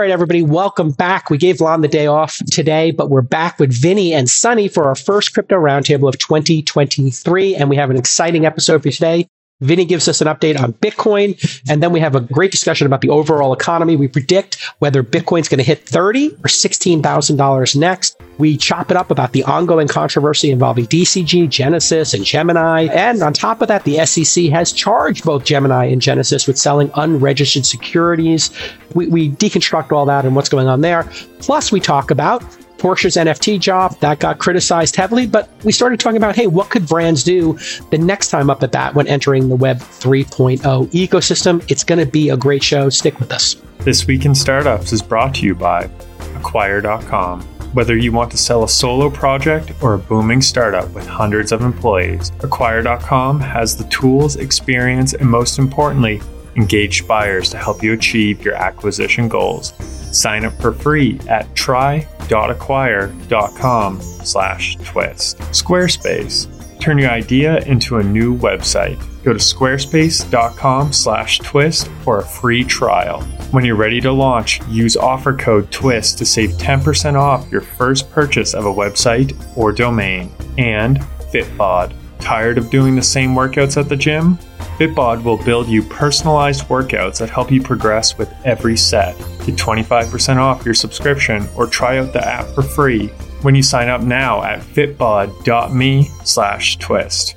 right, everybody, welcome back. We gave Lon the day off today, but we're back with Vinny and Sunny for our first crypto roundtable of 2023. And we have an exciting episode for today. Vinny gives us an update on Bitcoin, and then we have a great discussion about the overall economy. We predict whether Bitcoin's going to hit thirty or sixteen thousand dollars next. We chop it up about the ongoing controversy involving DCG, Genesis, and Gemini. And on top of that, the SEC has charged both Gemini and Genesis with selling unregistered securities. We, we deconstruct all that and what's going on there. Plus, we talk about Porsche's NFT job that got criticized heavily, but we started talking about, hey, what could brands do the next time up at bat when entering the Web 3.0 ecosystem? It's going to be a great show. Stick with us. This Week in Startups is brought to you by Acquire.com. Whether you want to sell a solo project or a booming startup with hundreds of employees, Acquire.com has the tools, experience, and most importantly, engaged buyers to help you achieve your acquisition goals. Sign up for free at try.acquire.com slash twist. Squarespace. Turn your idea into a new website. Go to squarespace.com slash twist for a free trial. When you're ready to launch, use offer code TWIST to save 10% off your first purchase of a website or domain. And Fitbod. Tired of doing the same workouts at the gym? Fitbod will build you personalized workouts that help you progress with every set. Get 25% off your subscription or try out the app for free when you sign up now at fitbod.me slash twist.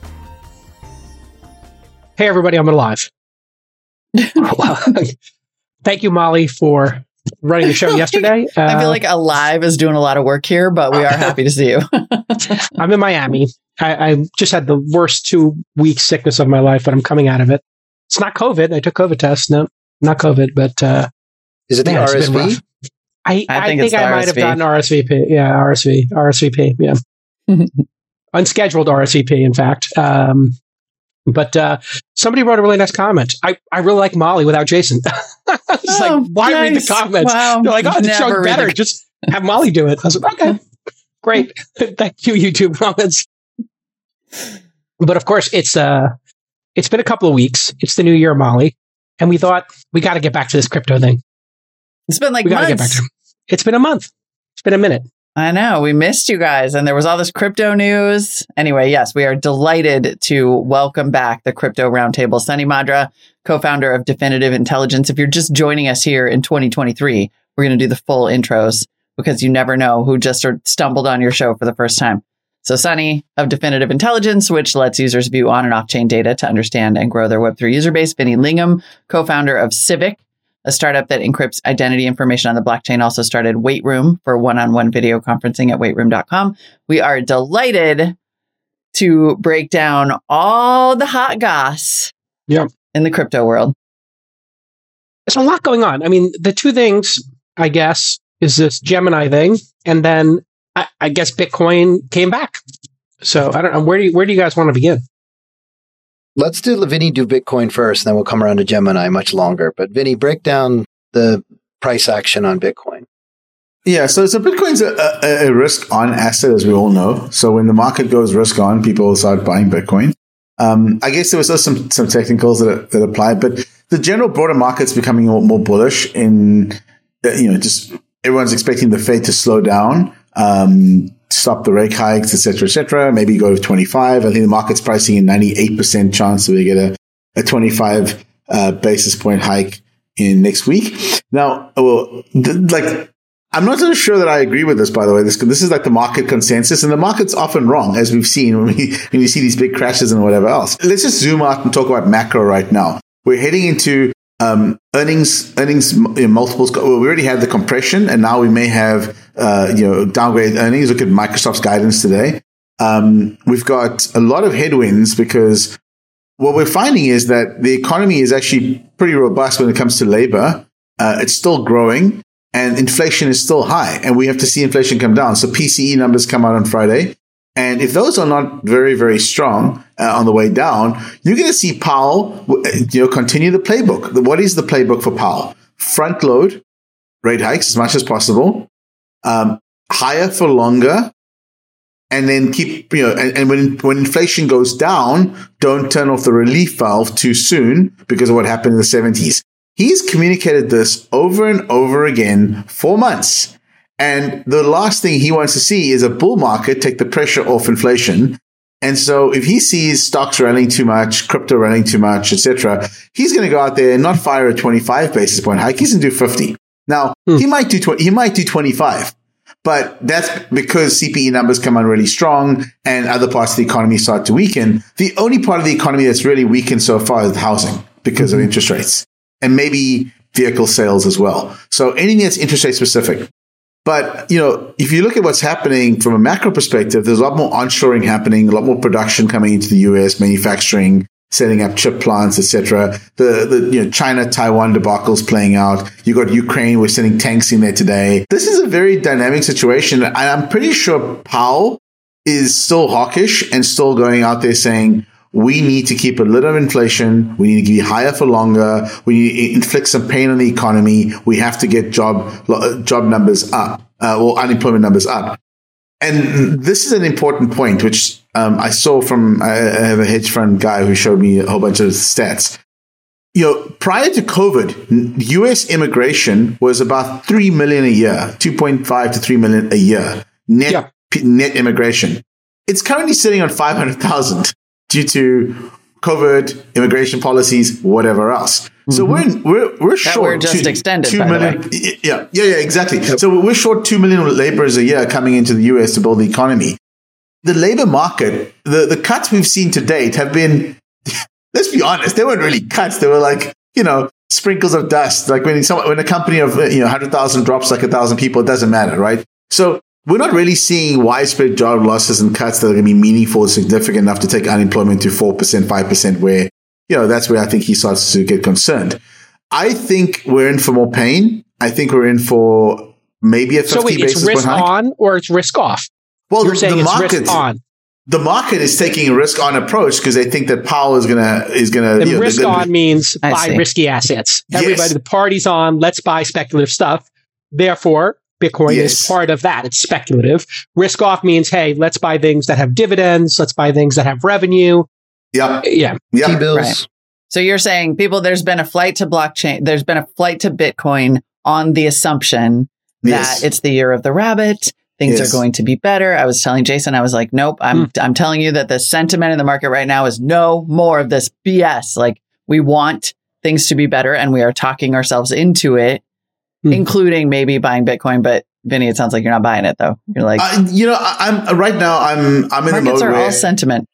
Hey, everybody, I'm alive. Thank you, Molly, for running the show yesterday. Uh, I feel like Alive is doing a lot of work here, but we are happy to see you. I'm in Miami. I, I, just had the worst two weeks sickness of my life, but I'm coming out of it. It's not COVID. I took COVID test. No, not COVID, but uh, is it the man, RSV? I, I, think, I, think I might have gotten RSVP. Yeah, RSV, RSVP. Yeah, unscheduled RSVP. In fact, um, but uh, somebody wrote a really nice comment. I, I really like Molly without Jason. it's oh, like, why nice. read the comments? Wow. They're like, oh, the show's better. The... Just have Molly do it. I was like, okay, great. Thank you, YouTube comments. But of course, it's uh, it's been a couple of weeks. It's the new year, Molly, and we thought we got to get back to this crypto thing. It's been like we months. Get back to it. It's been a month. It's been a minute. I know. We missed you guys, and there was all this crypto news. Anyway, yes, we are delighted to welcome back the Crypto Roundtable. Sunny Madra, co founder of Definitive Intelligence. If you're just joining us here in 2023, we're going to do the full intros because you never know who just stumbled on your show for the first time. So, Sunny of Definitive Intelligence, which lets users view on and off chain data to understand and grow their Web3 user base. Vinny Lingham, co founder of Civic, a startup that encrypts identity information on the blockchain, also started Waitroom for one on one video conferencing at waitroom.com. We are delighted to break down all the hot goss yep. in the crypto world. There's a lot going on. I mean, the two things, I guess, is this Gemini thing, and then I, I guess Bitcoin came back. So I don't know where do you, where do you guys want to begin? Let's do Vinny do Bitcoin first, and then we'll come around to Gemini much longer. But Vinny, break down the price action on Bitcoin. Yeah, so so Bitcoin's a, a, a risk on asset, as we all know. So when the market goes risk on, people start buying Bitcoin. Um, I guess there was some some technicals that that apply, but the general broader market's becoming more, more bullish. In uh, you know, just everyone's expecting the Fed to slow down, um, stop the rate hikes, etc., etc. Maybe go to 25. I think the market's pricing a 98% chance that we get a, a 25 uh, basis point hike in next week. Now, well, th- like, I'm not so sure that I agree with this, by the way. This, this is like the market consensus, and the market's often wrong, as we've seen when, we, when you see these big crashes and whatever else. Let's just zoom out and talk about macro right now. We're heading into um, earnings earnings multiples. Well, we already had the compression, and now we may have uh, you know downgrade earnings. Look at Microsoft's guidance today. Um, we've got a lot of headwinds because what we're finding is that the economy is actually pretty robust when it comes to labor. Uh, it's still growing, and inflation is still high, and we have to see inflation come down. So PCE numbers come out on Friday. And if those are not very, very strong uh, on the way down, you're going to see Powell, you know, continue the playbook. What is the playbook for Powell? Front load rate hikes as much as possible, um, higher for longer, and then keep, you know, and, and, when, when inflation goes down, don't turn off the relief valve too soon because of what happened in the 70s. He's communicated this over and over again for months. And the last thing he wants to see is a bull market take the pressure off inflation. And so if he sees stocks running too much, crypto running too much, etc., he's going to go out there and not fire a 25 basis point hike. He's going to do 50. Now, hmm. he might do 20, he might do 25, but that's because CPE numbers come on really strong and other parts of the economy start to weaken. The only part of the economy that's really weakened so far is housing because mm-hmm. of interest rates and maybe vehicle sales as well. So anything that's interest rate specific. But, you know, if you look at what's happening from a macro perspective, there's a lot more onshoring happening, a lot more production coming into the US, manufacturing, setting up chip plants, etc. The, the, you know, China, Taiwan debacles playing out. You got Ukraine, we're sending tanks in there today. This is a very dynamic situation. And I'm pretty sure Powell is still hawkish and still going out there saying, we need to keep a lid on inflation. We need to be higher for longer. We need to inflict some pain on the economy. We have to get job job numbers up uh, or unemployment numbers up. And this is an important point, which um, I saw from I have a hedge fund guy who showed me a whole bunch of stats. You know, prior to COVID, U.S. immigration was about three million a year, two point five to three million a year net yeah. net immigration. It's currently sitting on five hundred thousand due to COVID, immigration policies, whatever else. Mm-hmm. So we're we're we're short. We're just two, extended. Two million, yeah, yeah, yeah, exactly. Yep. So we're short two million laborers a year coming into the US to build the economy. The labor market, the the cuts we've seen to date have been. let's be honest, they weren't really cuts. They were like you know sprinkles of dust. Like when some, when a company of you know hundred thousand drops like a thousand people, it doesn't matter, right? So we're not really seeing widespread job losses and cuts that are going to be meaningful or significant enough to take unemployment to 4%, 5%, where, you know, that's where I think he starts to get concerned. I think we're in for more pain. I think we're in for maybe a 50 so wait, basis it's risk on or it's risk off? Well, You're saying the market, risk on. The market is taking a risk on approach because they think that Powell is gonna is gonna. The you know, risk gonna, on means I buy see. risky assets. Everybody, yes. the party's on. Let's buy speculative stuff. Therefore, Bitcoin yes. is part of that. It's speculative. Risk off means, hey, let's buy things that have dividends. Let's buy things that have revenue. Yeah. Yeah. Yeah. T-bills. Right. So you're saying people, there's been a flight to blockchain. There's been a flight to Bitcoin on the assumption yes. that it's the year of the rabbit. Things yes. are going to be better. I was telling Jason, I was like, nope, I'm, hmm. I'm telling you that the sentiment in the market right now is no more of this BS. Like we want things to be better and we are talking ourselves into it mm. including maybe buying Bitcoin. But Vinny, it sounds like you're not buying it though. You're like, uh, you know, I'm right now. I'm I'm in the mode are where all sentiment.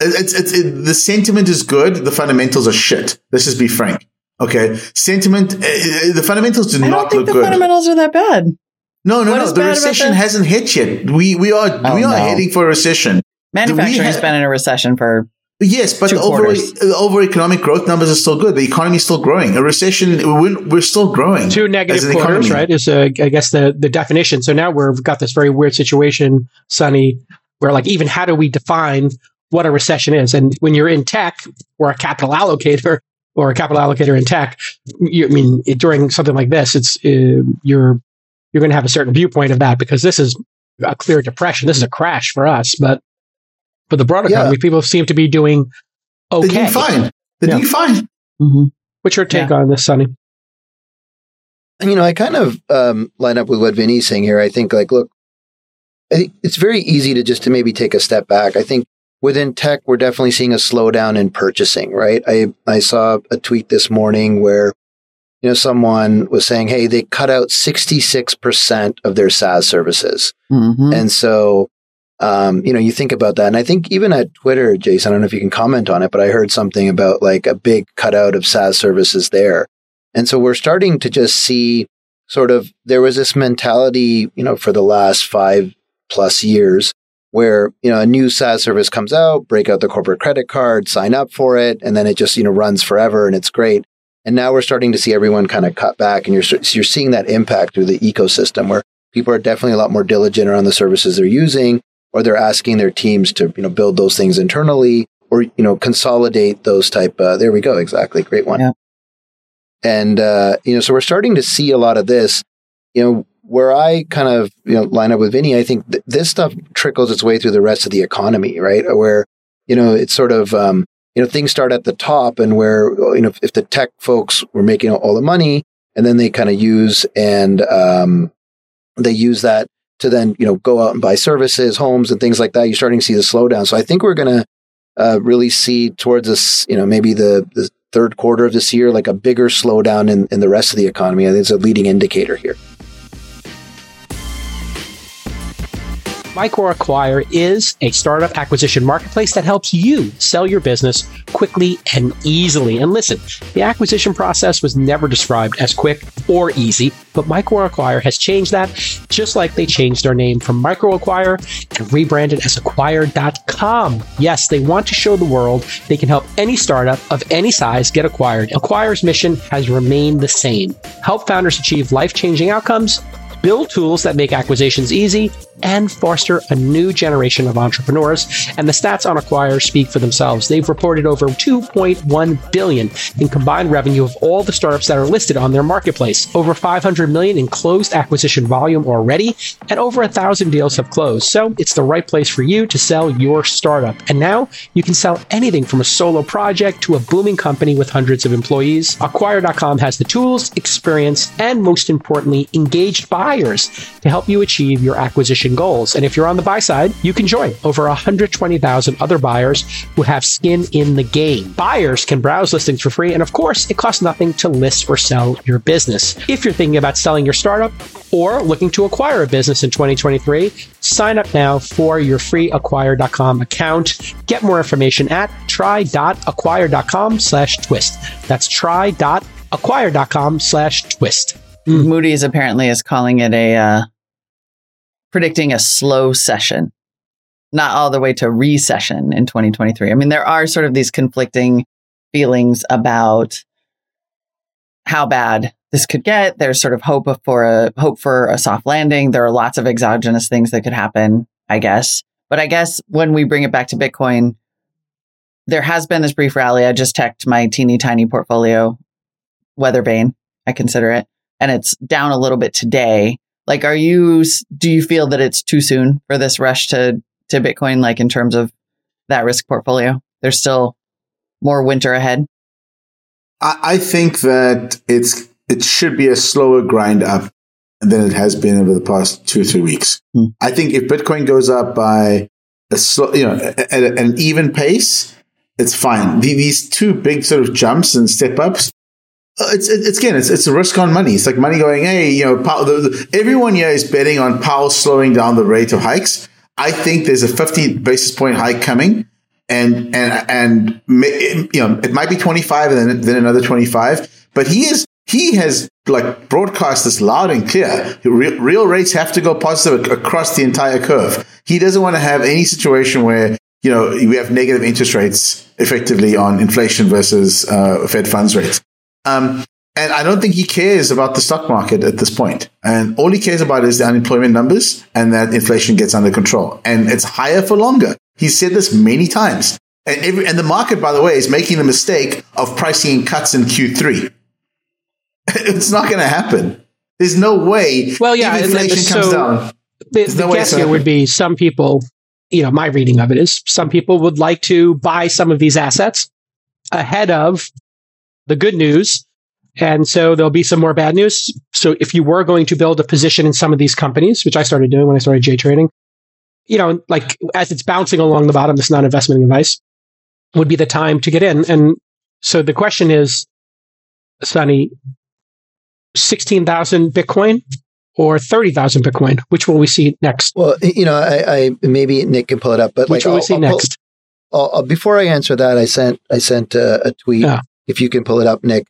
It's it's it, the sentiment is good. The fundamentals are shit. Let's just be frank. Okay, sentiment. Uh, the fundamentals do I not look good. the good. Fundamentals are that bad. No, no, what no. The recession hasn't hit yet. We we are oh, we are no. heading for a recession. Manufacturing has been in a recession for Yes, but the overall, overall economic growth numbers are still good. The economy is still growing. A recession, we're, we're still growing. Two negative quarters, economy. right? Is uh, I guess the the definition. So now we've got this very weird situation, Sunny, where like even how do we define what a recession is? And when you're in tech or a capital allocator or a capital allocator in tech, you, I mean, it, during something like this, it's uh, you're you're going to have a certain viewpoint of that because this is a clear depression. This is a crash for us, but for the broader yeah. economy, people seem to be doing okay. They're doing fine. They're yeah. doing fine. Mm-hmm. What's your take yeah. on this, Sunny? You know, I kind of um, line up with what Vinny's saying here. I think, like, look, I think it's very easy to just to maybe take a step back. I think within tech, we're definitely seeing a slowdown in purchasing. Right? I I saw a tweet this morning where you know someone was saying, "Hey, they cut out sixty six percent of their SaaS services," mm-hmm. and so um, you know, you think about that. And I think even at Twitter, Jason, I don't know if you can comment on it, but I heard something about like a big cutout of SaaS services there. And so we're starting to just see sort of, there was this mentality, you know, for the last five plus years where, you know, a new SaaS service comes out, break out the corporate credit card, sign up for it, and then it just, you know, runs forever and it's great. And now we're starting to see everyone kind of cut back and you're, you're seeing that impact through the ecosystem where people are definitely a lot more diligent around the services they're using or they're asking their teams to you know build those things internally or you know consolidate those type uh, there we go exactly great one. Yeah. and uh, you know so we're starting to see a lot of this. You know where i kind of you know line up with vinny i think th- this stuff trickles its way through the rest of the economy right? Where you know it's sort of um, you know, things start at the top and where, you know, if, if the tech folks were making all the money and then they kind of use and, um, they use that to then, you know, go out and buy services, homes and things like that. You're starting to see the slowdown. So I think we're going to, uh, really see towards this, you know, maybe the, the third quarter of this year, like a bigger slowdown in, in the rest of the economy. I think it's a leading indicator here. MicroAcquire is a startup acquisition marketplace that helps you sell your business quickly and easily. And listen, the acquisition process was never described as quick or easy, but MicroAcquire has changed that, just like they changed their name from MicroAcquire and rebranded as Acquire.com. Yes, they want to show the world they can help any startup of any size get acquired. Acquire's mission has remained the same help founders achieve life changing outcomes build tools that make acquisitions easy, and foster a new generation of entrepreneurs. And the stats on Acquire speak for themselves. They've reported over 2.1 billion in combined revenue of all the startups that are listed on their marketplace, over 500 million in closed acquisition volume already, and over a thousand deals have closed. So it's the right place for you to sell your startup. And now you can sell anything from a solo project to a booming company with hundreds of employees. Acquire.com has the tools, experience, and most importantly, engaged buyers to help you achieve your acquisition goals. And if you're on the buy side, you can join over 120,000 other buyers who have skin in the game. Buyers can browse listings for free. And of course, it costs nothing to list or sell your business. If you're thinking about selling your startup or looking to acquire a business in 2023, sign up now for your free acquire.com account. Get more information at try.acquire.com slash twist. That's try.acquire.com slash twist. Mm. Moody's apparently is calling it a uh, predicting a slowcession, not all the way to recession in 2023. I mean, there are sort of these conflicting feelings about how bad this could get. There's sort of hope for a hope for a soft landing. There are lots of exogenous things that could happen, I guess. But I guess when we bring it back to Bitcoin, there has been this brief rally. I just checked my teeny tiny portfolio, Weatherbane, I consider it, and it's down a little bit today. Like, are you, do you feel that it's too soon for this rush to, to Bitcoin, like in terms of that risk portfolio? There's still more winter ahead. I, I think that it's, it should be a slower grind up than it has been over the past two or three weeks. Hmm. I think if Bitcoin goes up by a slow, you know, at, an even pace, it's fine. These two big sort of jumps and step ups it's, it's again, it's, it's a risk on money. It's like money going, hey, you know, Powell, the, the, everyone here is betting on Powell slowing down the rate of hikes. I think there's a 50 basis point hike coming, and and and you know, it might be 25 and then then another 25. But he is he has like broadcast this loud and clear. Real, real rates have to go positive across the entire curve. He doesn't want to have any situation where you know we have negative interest rates effectively on inflation versus uh, Fed funds rates. Um, and I don't think he cares about the stock market at this point. And all he cares about is the unemployment numbers and that inflation gets under control. And it's higher for longer. He's said this many times. And, every, and the market, by the way, is making the mistake of pricing cuts in Q3. it's not going to happen. There's no way. Well, yeah, inflation so comes down. The, the no guess here would be some people, you know, my reading of it is some people would like to buy some of these assets ahead of the good news. And so there'll be some more bad news. So if you were going to build a position in some of these companies, which I started doing when I started J trading, you know, like as it's bouncing along the bottom, this not investment advice would be the time to get in. And so the question is, Sunny, 16,000 Bitcoin or 30,000 Bitcoin? Which will we see next? Well, you know, I, I maybe Nick can pull it up, but which like, will we see I'll, next? I'll, I'll, before I answer that, I sent, I sent a, a tweet yeah if you can pull it up, Nick.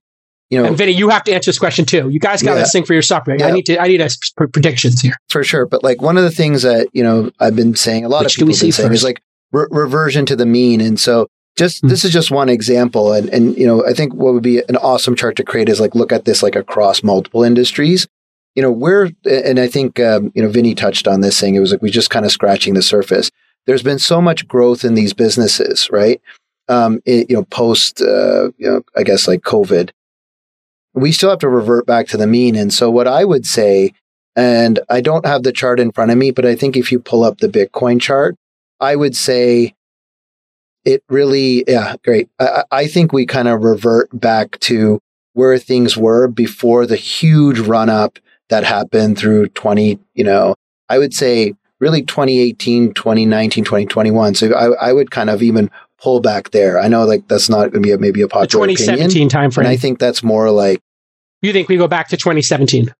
You know, and Vinny, you have to answer this question too. You guys got to yeah, sing for yourself. Right? Yeah. I need to. I need a predictions here for sure. But like one of the things that you know I've been saying, a lot Which of people have been saying first? is like re- reversion to the mean. And so just mm-hmm. this is just one example. And and you know I think what would be an awesome chart to create is like look at this like across multiple industries. You know where, and I think um, you know Vinny touched on this thing. It was like we just kind of scratching the surface. There's been so much growth in these businesses, right? Um, it, you know, post, uh, you know, I guess like COVID, we still have to revert back to the mean. And so what I would say, and I don't have the chart in front of me, but I think if you pull up the Bitcoin chart, I would say it really, yeah, great. I, I think we kind of revert back to where things were before the huge run up that happened through 20, you know, I would say really 2018, 2019, 2021. So I, I would kind of even pull back there. I know like that's not going to be a, maybe a popular the 2017 opinion, timeframe. and I think that's more like you think we go back to 2017?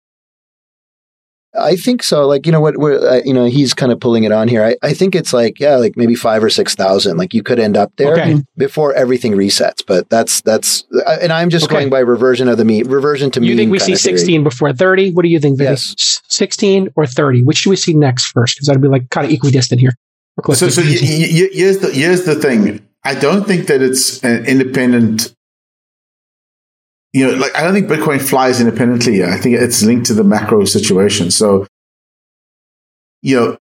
I think so. Like, you know what, we're, uh, you know, he's kind of pulling it on here. I, I think it's like, yeah, like maybe five or 6,000. Like you could end up there Okay. before everything resets. But that's, that's, uh, and I'm just Okay. going by reversion of the mean, reversion to mean. You think we see kind of theory. 16 before 30? What do you think, Vinny? Yes. 16 or 30? Which do we see next first? Because that'd be like kind of equidistant here. So, so y- y- y- here's the here's the thing. I don't think that it's an independent. You know, like I don't think Bitcoin flies independently. I think it's linked to the macro situation. So, you know,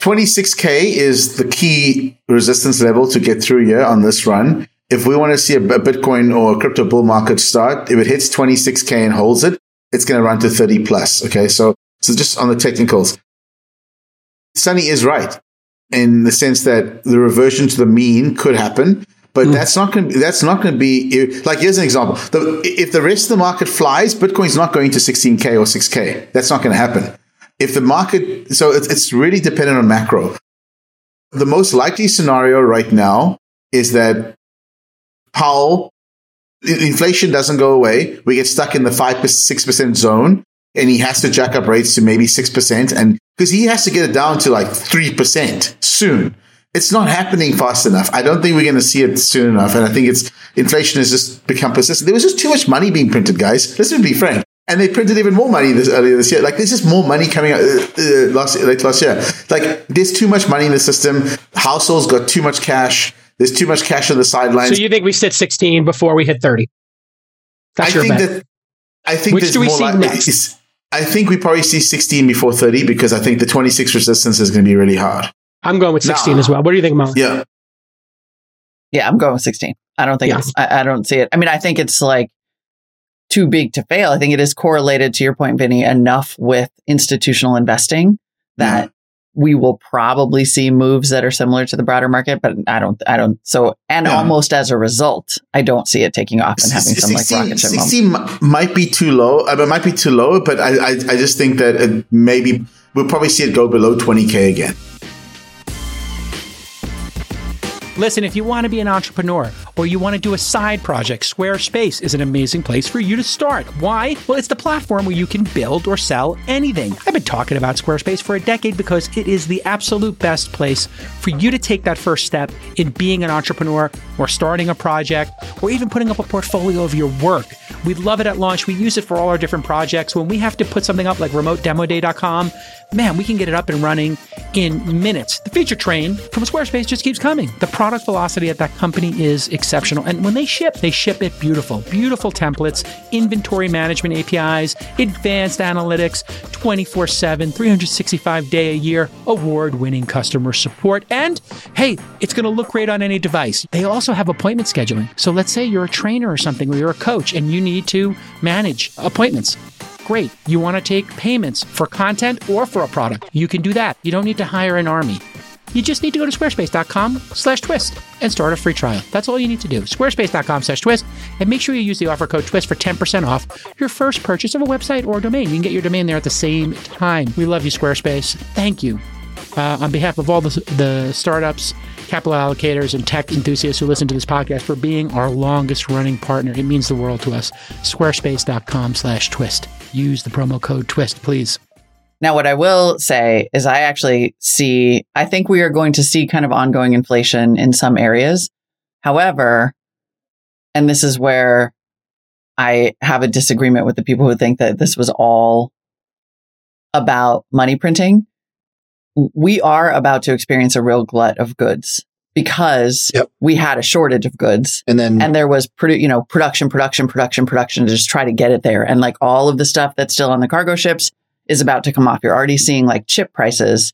26k is the key resistance level to get through here on this run. If we want to see a, Bitcoin or a crypto bull market start, if it hits 26k and holds it, it's going to run to 30 plus. Okay, so so just on the technicals, Sunny is right in the sense that the reversion to the mean could happen. But hmm. that's not going. to That's not going to be like. Here's an example: the, if the rest of the market flies, Bitcoin's not going to 16k or 6k. That's not going to happen. If the market, so it's, it's really dependent on macro. The most likely scenario right now is that Powell, inflation doesn't go away. We get stuck in the five six percent zone, and he has to jack up rates to maybe six percent, and because he has to get it down to like three percent soon. It's not happening fast enough. I don't think we're going to see it soon enough, and I think it's inflation has just become persistent. There was just too much money being printed, guys. Let's be frank. And they printed even more money this earlier this year. Like there's just more money coming out uh, uh, last like last year. Like there's too much money in the system. Households got too much cash. There's too much cash on the sidelines. So you think we sit 16 before we hit 30? That's I think bet. that I think Which do we more see next? is- I think we probably see 16 before 30 because I think the 26 resistance is going to be really hard. I'm going with 16 Nah. as well. What do you think, Mo? Yeah. Yeah, I'm going with 16. I don't think Yeah. it's, I, I don't see it. I mean, I think it's like too big to fail. I think it is correlated to your point, Vinny, enough with institutional investing that we will probably see moves that are similar to the broader market, but I don't, I don't, so, and Yeah. almost as a result, I don't see it taking off and having some like rocket ship moment. 16 mi- might be too low. I mean, it might be too low, but I, I, I just think that it maybe we'll probably see it go below 20K again. Listen, if you want to be an entrepreneur or you want to do a side project, Squarespace is an amazing place for you to start. Why? Well, it's the platform where you can build or sell anything. I've been talking about Squarespace for a decade because it is the absolute best place for you to take that first step in being an entrepreneur or starting a project or even putting up a portfolio of your work. We love it at launch. We use it for all our different projects. When we have to put something up like remotedemoday.com, man, we can get it up and running in minutes. The feature train from Squarespace just keeps coming. The product velocity at that company is exceptional. And when they ship, they ship it beautiful. Beautiful templates, inventory management APIs, advanced analytics, 24 7, 365 day a year, award winning customer support. And hey, it's going to look great on any device. They also have appointment scheduling. So let's say you're a trainer or something, or you're a coach and you need to manage appointments. Great. You want to take payments for content or for a product. You can do that. You don't need to hire an army. You just need to go to squarespace.com slash twist and start a free trial. That's all you need to do. Squarespace.com slash twist. And make sure you use the offer code twist for 10% off your first purchase of a website or domain. You can get your domain there at the same time. We love you, Squarespace. Thank you. Uh, on behalf of all the, the startups, capital allocators, and tech enthusiasts who listen to this podcast for being our longest running partner. It means the world to us. Squarespace.com slash twist. Use the promo code twist, please. Now, what I will say is I actually see, I think we are going to see kind of ongoing inflation in some areas. However, and this is where I have a disagreement with the people who think that this was all about money printing. We are about to experience a real glut of goods because Yep. we had a shortage of goods And then and there was produ- you know production production production production to just try to get it there and like all of the stuff that's still on the cargo ships is about to come off you're already seeing like chip prices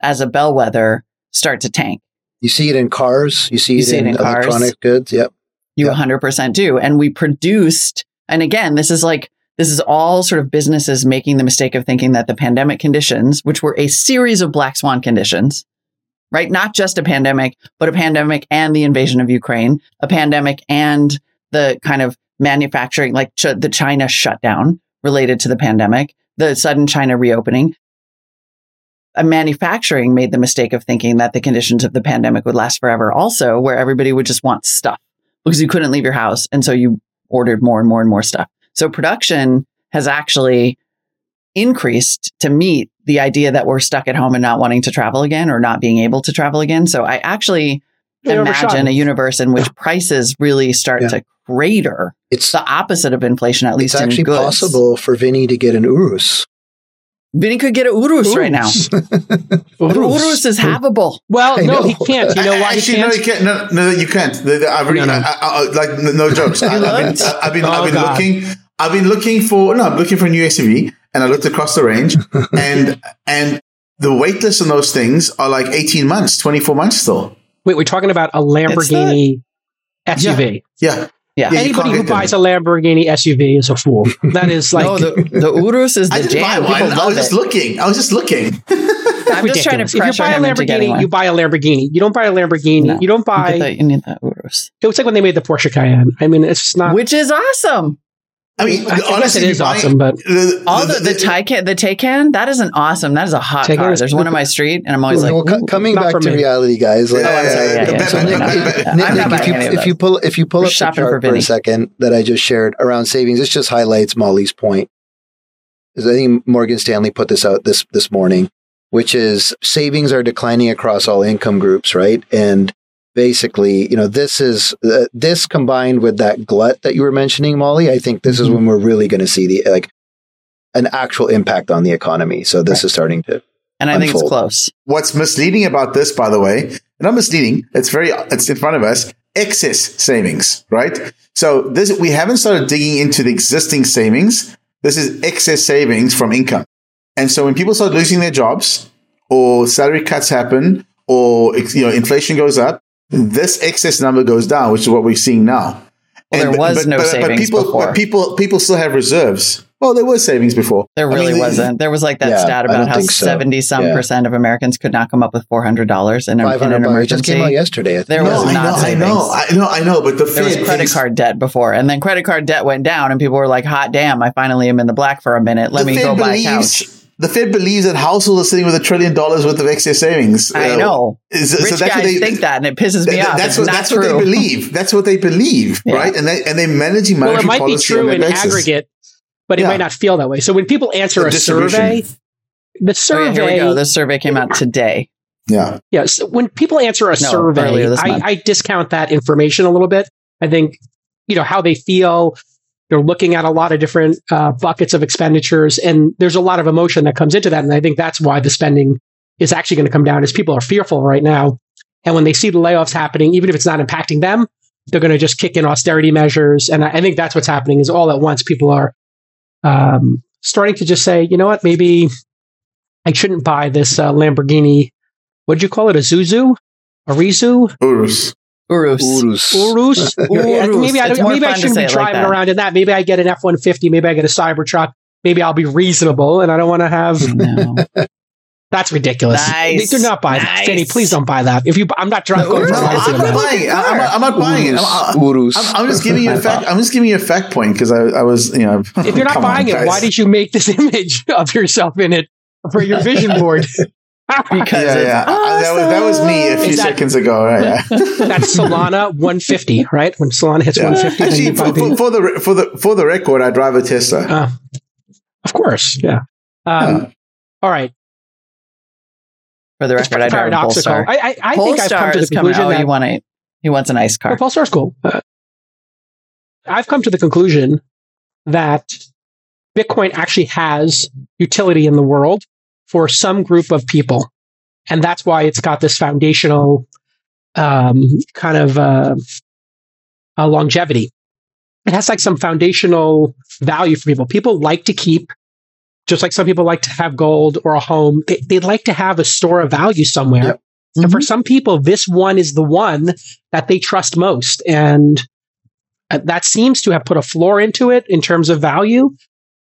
as a bellwether start to tank you see it in cars, you see, You it, see it in in cars. electronic goods. Yep. you Yeah. 100% do and we produced and again this is like this is all sort of businesses making the mistake of thinking that the pandemic conditions which were a series of black swan conditions right? Not just a pandemic, but a pandemic and the invasion of Ukraine, a pandemic and the kind of manufacturing, like ch- the China shutdown related to the pandemic, the sudden China reopening. A manufacturing made the mistake of thinking that the conditions of the pandemic would last forever, also, where everybody would just want stuff because you couldn't leave your house. And so you ordered more and more and more stuff. So production has actually increased to meet the idea that we're stuck at home and not wanting to travel again or not being able to travel again. So I actually They imagine a universe in which prices really start Yeah. to crater. It's The opposite of inflation, at it's least in actually goods. possible for Vinny to get an Urus. Vinny could get an Urus right now. An Urus is havable. Well, I no, know. he can't. You know why he can't? no, you can't. No, no, you can't. The- the- I've really, No, no. I, I, I- like, no, no jokes. I, have been, looked? I've been, Oh, I've been oh, looking. I've been looking for no, I'm looking for a new SUV, and I looked across the range, and and the wait list on those things are like 18 months, 24 months still. Wait, we're talking about a Lamborghini SUV. Yeah, Yeah. Yeah, you Anybody who get them. buys a Lamborghini SUV is a fool. That is like no, the, the Urus is I the didn't buy jam. one. People I love was just it. looking. I was just looking. I'm just trying to ridiculous. If you buy a him into getting Lamborghini, you buy a Lamborghini. You don't buy a Lamborghini. No. You don't buy. get that- you need that Urus, It was like when they made the Porsche Cayenne. I mean, it's not. which is awesome. I mean, I honestly, it is buy- awesome, but the, All the, the, Taycan, the Taycan, that is an awesome. That is a hot car. There's one on my street, and I'm always like, well, coming back to me. reality, guys. Like, Oh, I'm sorry. Uh, yeah, yeah. So So Nick- Nick- yeah. Nick, I'm not Nick, if you if you pull if you pull We're up the shopping for chart for, a second that I just shared around savings, this just highlights Molly's point. 'Cause I think Morgan Stanley put this out this this morning, which is savings are declining across all income groups, right? And basically, you know, this is uh, this combined with that glut that you were mentioning, Molly. I think this is Mhm. when we're really going to see the like an actual impact on the economy. So this is starting to and I think it's close. What's misleading about this, by the way, not misleading. It's very, it's in front of us. Excess savings, right? So this, we haven't started digging into the existing savings. This is excess savings from income. And so when people start losing their jobs or salary cuts happen or, you know, inflation goes up, this excess number goes down, which is what we're seeing now. Well, there And- was no savings people, before. But people, people still have reserves. Well, there were savings before. There I really mean, wasn't. There was like that Yeah, stat about how think so. seventy some Yeah. percent of Americans could not come up with four hundred dollars in, in an hundred bucks. It just came out yesterday. There No, was I not know, I savings. know, I know, I know, but the There was credit thinks- card debt before, and then credit card debt went down, and people were like, "Hot damn! I finally am in the black for a minute. Let me go buy a couch." The Fed believes that households are sitting with a trillion dollars worth of excess savings. I Uh, know. is- so Rich that's what guys they- think that, and it pisses me Th- off. That's what that's what they believe. That's what they believe, Yeah. right? And they and they're managing well, it might be true in basis. aggregate, but it Yeah. might not feel that way. So when people answer The a survey, the Oh, survey, yeah, here we go. This survey came out today. Yeah, yes, when people answer a survey, I. I discount that information a little bit. I think, you know, how they feel. They're looking at a lot of different uh, buckets of expenditures, and there's a lot of emotion that comes into that. And I think that's why the spending is actually going to come down, is people are fearful right now. And when they see the layoffs happening, even if it's not impacting them, they're going to just kick in austerity measures. And I, I think that's what's happening is all at once people are um, starting to just say, you know what, maybe I shouldn't buy this uh, Lamborghini. What did you call it? A Zuzu? A Rizu? Urus. Urus. Urus. Urus? Yeah, Urus. maybe I, don't, maybe I shouldn't be it like driving around in that. Maybe I get an F 150. Maybe I get a Cybertruck. Maybe I'll be reasonable and I don't want to have. No. That's ridiculous. Nice. Do not buy that. Nice. Jenny, please don't buy that. If you, I'm not trying No, going Urus to No, Urus I'm is not a buying it. I'm not, I'm not buying it. I'm, I'm, Urus. I'm- I'm just giving you a fact. I'm just giving you a fact point because I, I was, you know. If you're not come on, buying it, guys. why did you make this image of yourself in it for your vision board? Because Yeah, yeah. I- that was that was me a few Is that- seconds ago. Right? Yeah. That's Solana 150, right? When Solana hits Yeah. 150, then Actually, you for, the- for, for the for the for the record, I drive a Tesla. Uh, of course, yeah. Um, Yeah. All right. for the It's record, I drive a paradoxical. Polestar. I, I, I think I've come to the is coming. conclusion Oh, that you want a, he wants a nice car. well, Polestar's cool. Uh, I've come to the conclusion that Bitcoin actually has utility in the world for some group of people. And that's why it's got this foundational um, kind of uh, uh, longevity. It has like some foundational value for people. People like to keep, just like some people like to have gold or a home, they, they'd like to have a store of value somewhere. Yep. And for some people, this one is the one that they trust most. And uh, that seems to have put a floor into it in terms of value.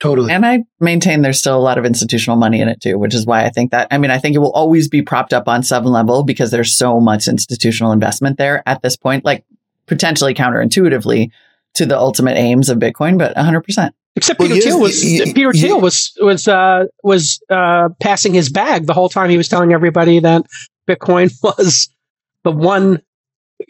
Totally. And I maintain there's still a lot of institutional money in it too, which is why I think that, I mean, I think it will always be propped up on some level because there's so much institutional investment there at this point, like potentially counterintuitively to the ultimate aims of Bitcoin, but 100%. Except Peter here's Thiel the- was y- Peter y- Thiel was was uh, was uh, passing his bag the whole time. He was telling everybody that Bitcoin was the one.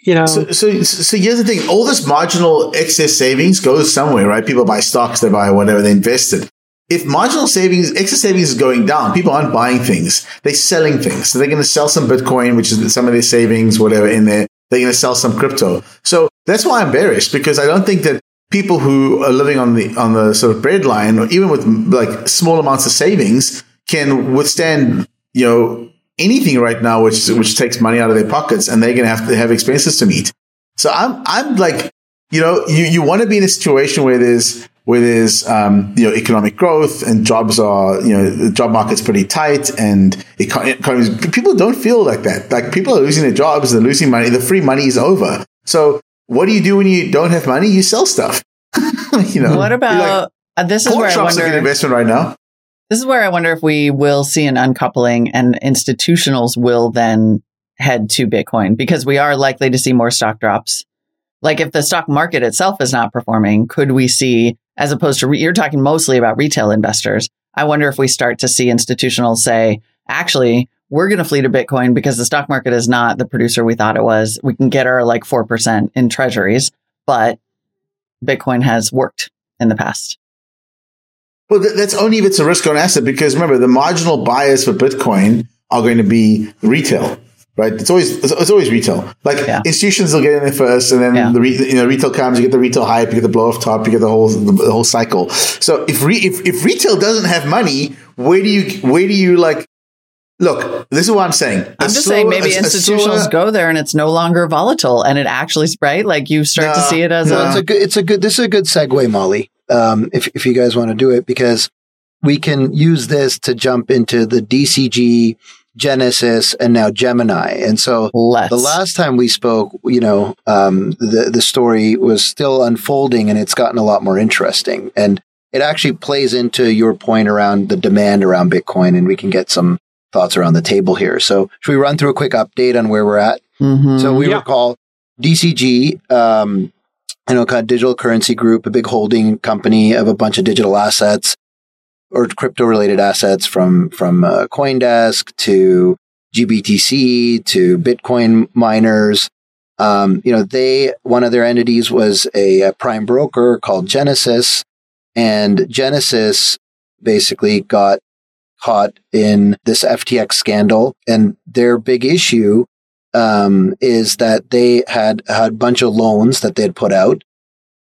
You know, So, so, so here's the thing: all this marginal excess savings goes somewhere, right? People buy stocks, they buy whatever, they invest it. If marginal savings, excess savings is going down, people aren't buying things; they're selling things. So they're going to sell some Bitcoin, which is some of their savings, whatever, in there. They're going to sell some crypto. So that's why I'm bearish because I don't think that people who are living on the on the sort of bread line, or even with like small amounts of savings, can withstand, you know, anything right now, which which takes money out of their pockets, and they're going to have to have expenses to meet. So I'm I'm like, you know, you, you want to be in a situation where there's where there's um, you know economic growth and jobs are you know the job market's pretty tight and economies people don't feel like that. Like people are losing their jobs, they're losing money, the free money is over. So what do you do when you don't have money? You sell stuff. you know, What about, like, uh, this is pork where I shops are a good wonder, investment right now. This is where I wonder if we will see an uncoupling and institutionals will then head to Bitcoin because we are likely to see more stock drops. Like if the stock market itself is not performing, could we see, as opposed to, re- you're talking mostly about retail investors. I wonder if we start to see institutionals say, actually, we're going to flee to Bitcoin because the stock market is not the producer we thought it was. We can get our like 4% in treasuries, but Bitcoin has worked in the past. Well, that's only if it's a risk on asset because remember the marginal buyers for Bitcoin are going to be retail, right? It's always it's, it's always retail. Like Yeah. institutions will get in there first, and then Yeah. the re- you know retail comes, you get the retail hype, you get the blow off top, you get the whole the, the whole cycle. So if re- if if retail doesn't have money, where do you where do you like? Look, this is what I'm saying. I'm just saying maybe institutionals go there and it's no longer volatile and it actually right like you start to see it as No, a it's a good. It's a good. This is a good segue, Molly. Um, if if you guys want to do it, because we can use this to jump into the DCG, Genesis, and now Gemini. And so let's the last time we spoke, you know, um, the the story was still unfolding, and it's gotten a lot more interesting. And it actually plays into your point around the demand around Bitcoin, and we can get some thoughts around the table here. So should we run through a quick update on where we're at? Mhm. So we Yeah. recall DCG, um, you know, kind of digital currency group, a big holding company of a bunch of digital assets or crypto related assets from, from uh, Coindesk to GBTC to Bitcoin miners. Um, you know, they, one of their entities was a, a prime broker called Genesis and Genesis basically got caught in this FTX scandal and their big issue um, is that they had had a bunch of loans that they had put out.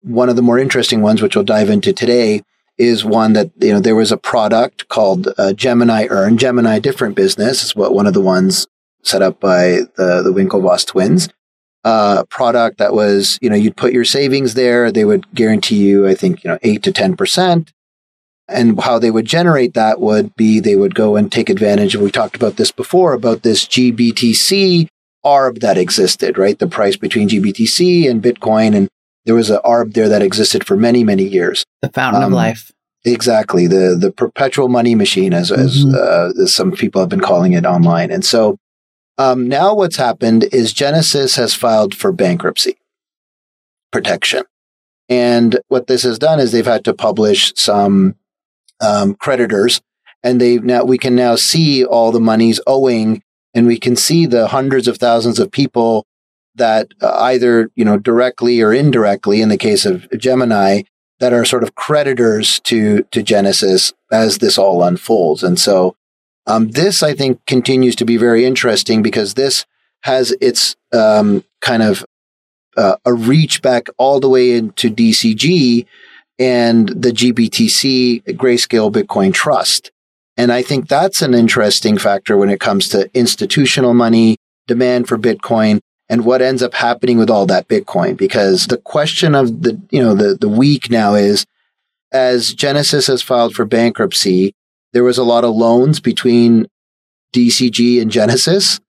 One of the more interesting ones, which we'll dive into today, is one that you know there was a product called uh, Gemini Earn. Gemini, different business, is what one of the ones set up by the the Winklevoss twins. Uh, product that was you know you'd put your savings there. They would guarantee you, I think you know eight to ten percent. And how they would generate that would be they would go and take advantage. We talked about this before about this GBTC ARB that existed, right? The price between GBTC and Bitcoin. And there was an ARB there that existed for many, many years. the fountain of um, life. Exactly. The, the perpetual money machine, as, as, Mhm. uh, as some people have been calling it online. And so, um, now what's happened is Genesis has filed for bankruptcy protection. And what this has done is they've had to publish some, um, creditors and they've now, we can now see all the monies owing and we can see the hundreds of thousands of people that uh, either, you know, directly or indirectly, in the case of Gemini, that are sort of creditors to, to Genesis as this all unfolds. And so, um, this I think continues to be very interesting because this has its, um, kind of, uh, a reach back all the way into DCG and the GBTC Grayscale Bitcoin Trust. And I think that's an interesting factor when it comes to institutional money, demand for Bitcoin, and what ends up happening with all that Bitcoin. Because the question of the, you know, the, the week now is as Genesis has filed for bankruptcy, there was a lot of loans between DCG and Genesis.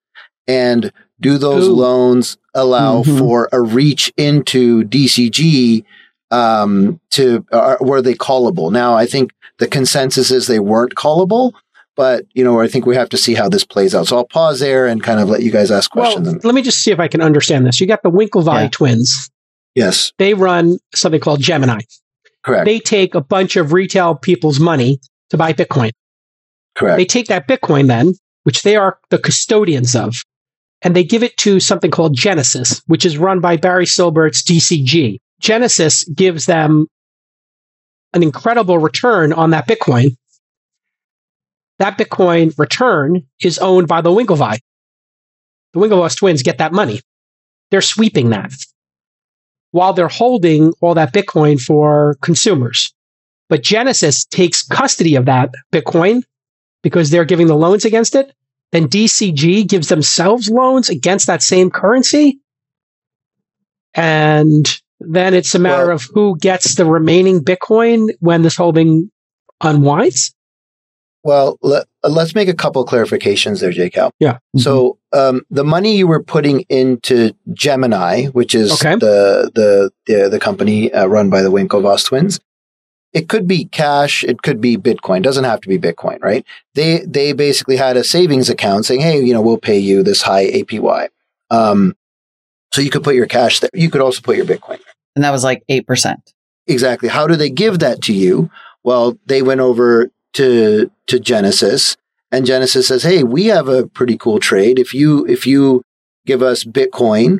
And do those Ooh. loans allow Mhm. for a reach into DCG um, to uh, were they callable? Now, I think the consensus is they weren't callable, but you know, I think we have to see how this plays out. So I'll pause there and kind of let you guys ask questions. Well, let me just see if I can understand this. You got the Winklevi Yeah. twins. yes, They run something called Gemini. correct, They take a bunch of retail people's money to buy Bitcoin. correct. They take that Bitcoin then, which they are the custodians of, and they give it to something called Genesis, which is run by Barry Silbert's DCG. Genesis gives them an incredible return on that Bitcoin. That Bitcoin return is owned by the Winklevi. The Winklevoss twins get that money. They're sweeping that while they're holding all that Bitcoin for consumers. But Genesis takes custody of that Bitcoin because they're giving the loans against it. Then DCG gives themselves loans against that same currency. And then it's a matter Well- of who gets the remaining Bitcoin when this holding unwinds. Well, let, let's make a couple clarifications there, J. Cal. Yeah. So um, the money you were putting into Gemini, which is Okay. the, the the the company uh, run by the Winklevoss twins, it could be cash, it could be Bitcoin. It Doesn't have to be Bitcoin, right? They they basically had a savings account saying, "Hey, you know, we'll pay you this high APY." Um, so you could put your cash there. You could also put your Bitcoin. And that was like 8%. Exactly. How do they give that to you? Well, they went over to to Genesis and Genesis says, "Hey, we have a pretty cool trade. If you if you give us Bitcoin,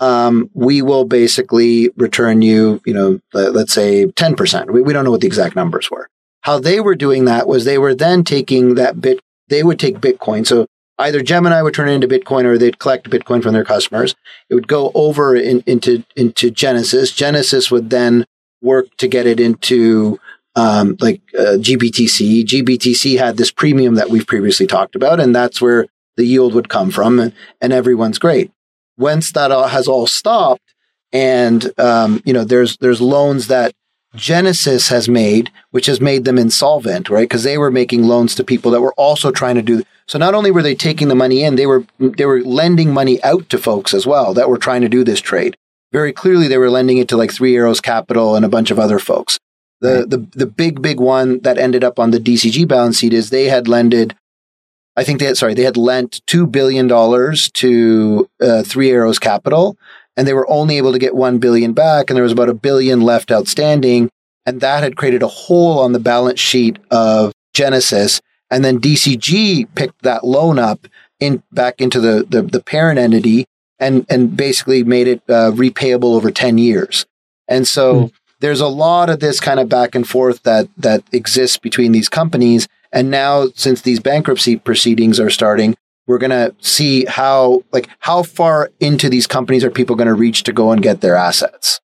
um, we will basically return you, you know, let, us say 10%. We, we don't know what the exact numbers were. How they were doing that was they were then taking that bit, they would take Bitcoin. So either Gemini would turn it into Bitcoin or they'd collect Bitcoin from their customers. It would go over in, into, into Genesis. Genesis would then work to get it into um, like uh, GBTC. GBTC had this premium that we've previously talked about, and that's where the yield would come from, and, everyone's great. Once that all has all stopped, and um, you know, there's there's loans that Genesis has made, which has made them insolvent, right? Because they were making loans to people that were also trying to do. So not only were they taking the money in, they were they were lending money out to folks as well that were trying to do this trade. Very clearly, they were lending it to like Three Arrows Capital and a bunch of other folks. The the the big big one that ended up on the DCG balance sheet is they had lended. I think they had sorry they had lent two billion dollars to uh, Three Arrows Capital, and they were only able to get one billion back, and there was about a billion left outstanding, and that had created a hole on the balance sheet of Genesis, and then DCG picked that loan up in back into the the, the parent entity and and basically made it uh, repayable over ten years, and so there's a lot of this kind of back and forth that that exists between these companies. And now, since these bankruptcy proceedings are starting, we're going to see how like how far into these companies are people going to reach to go and get their assets.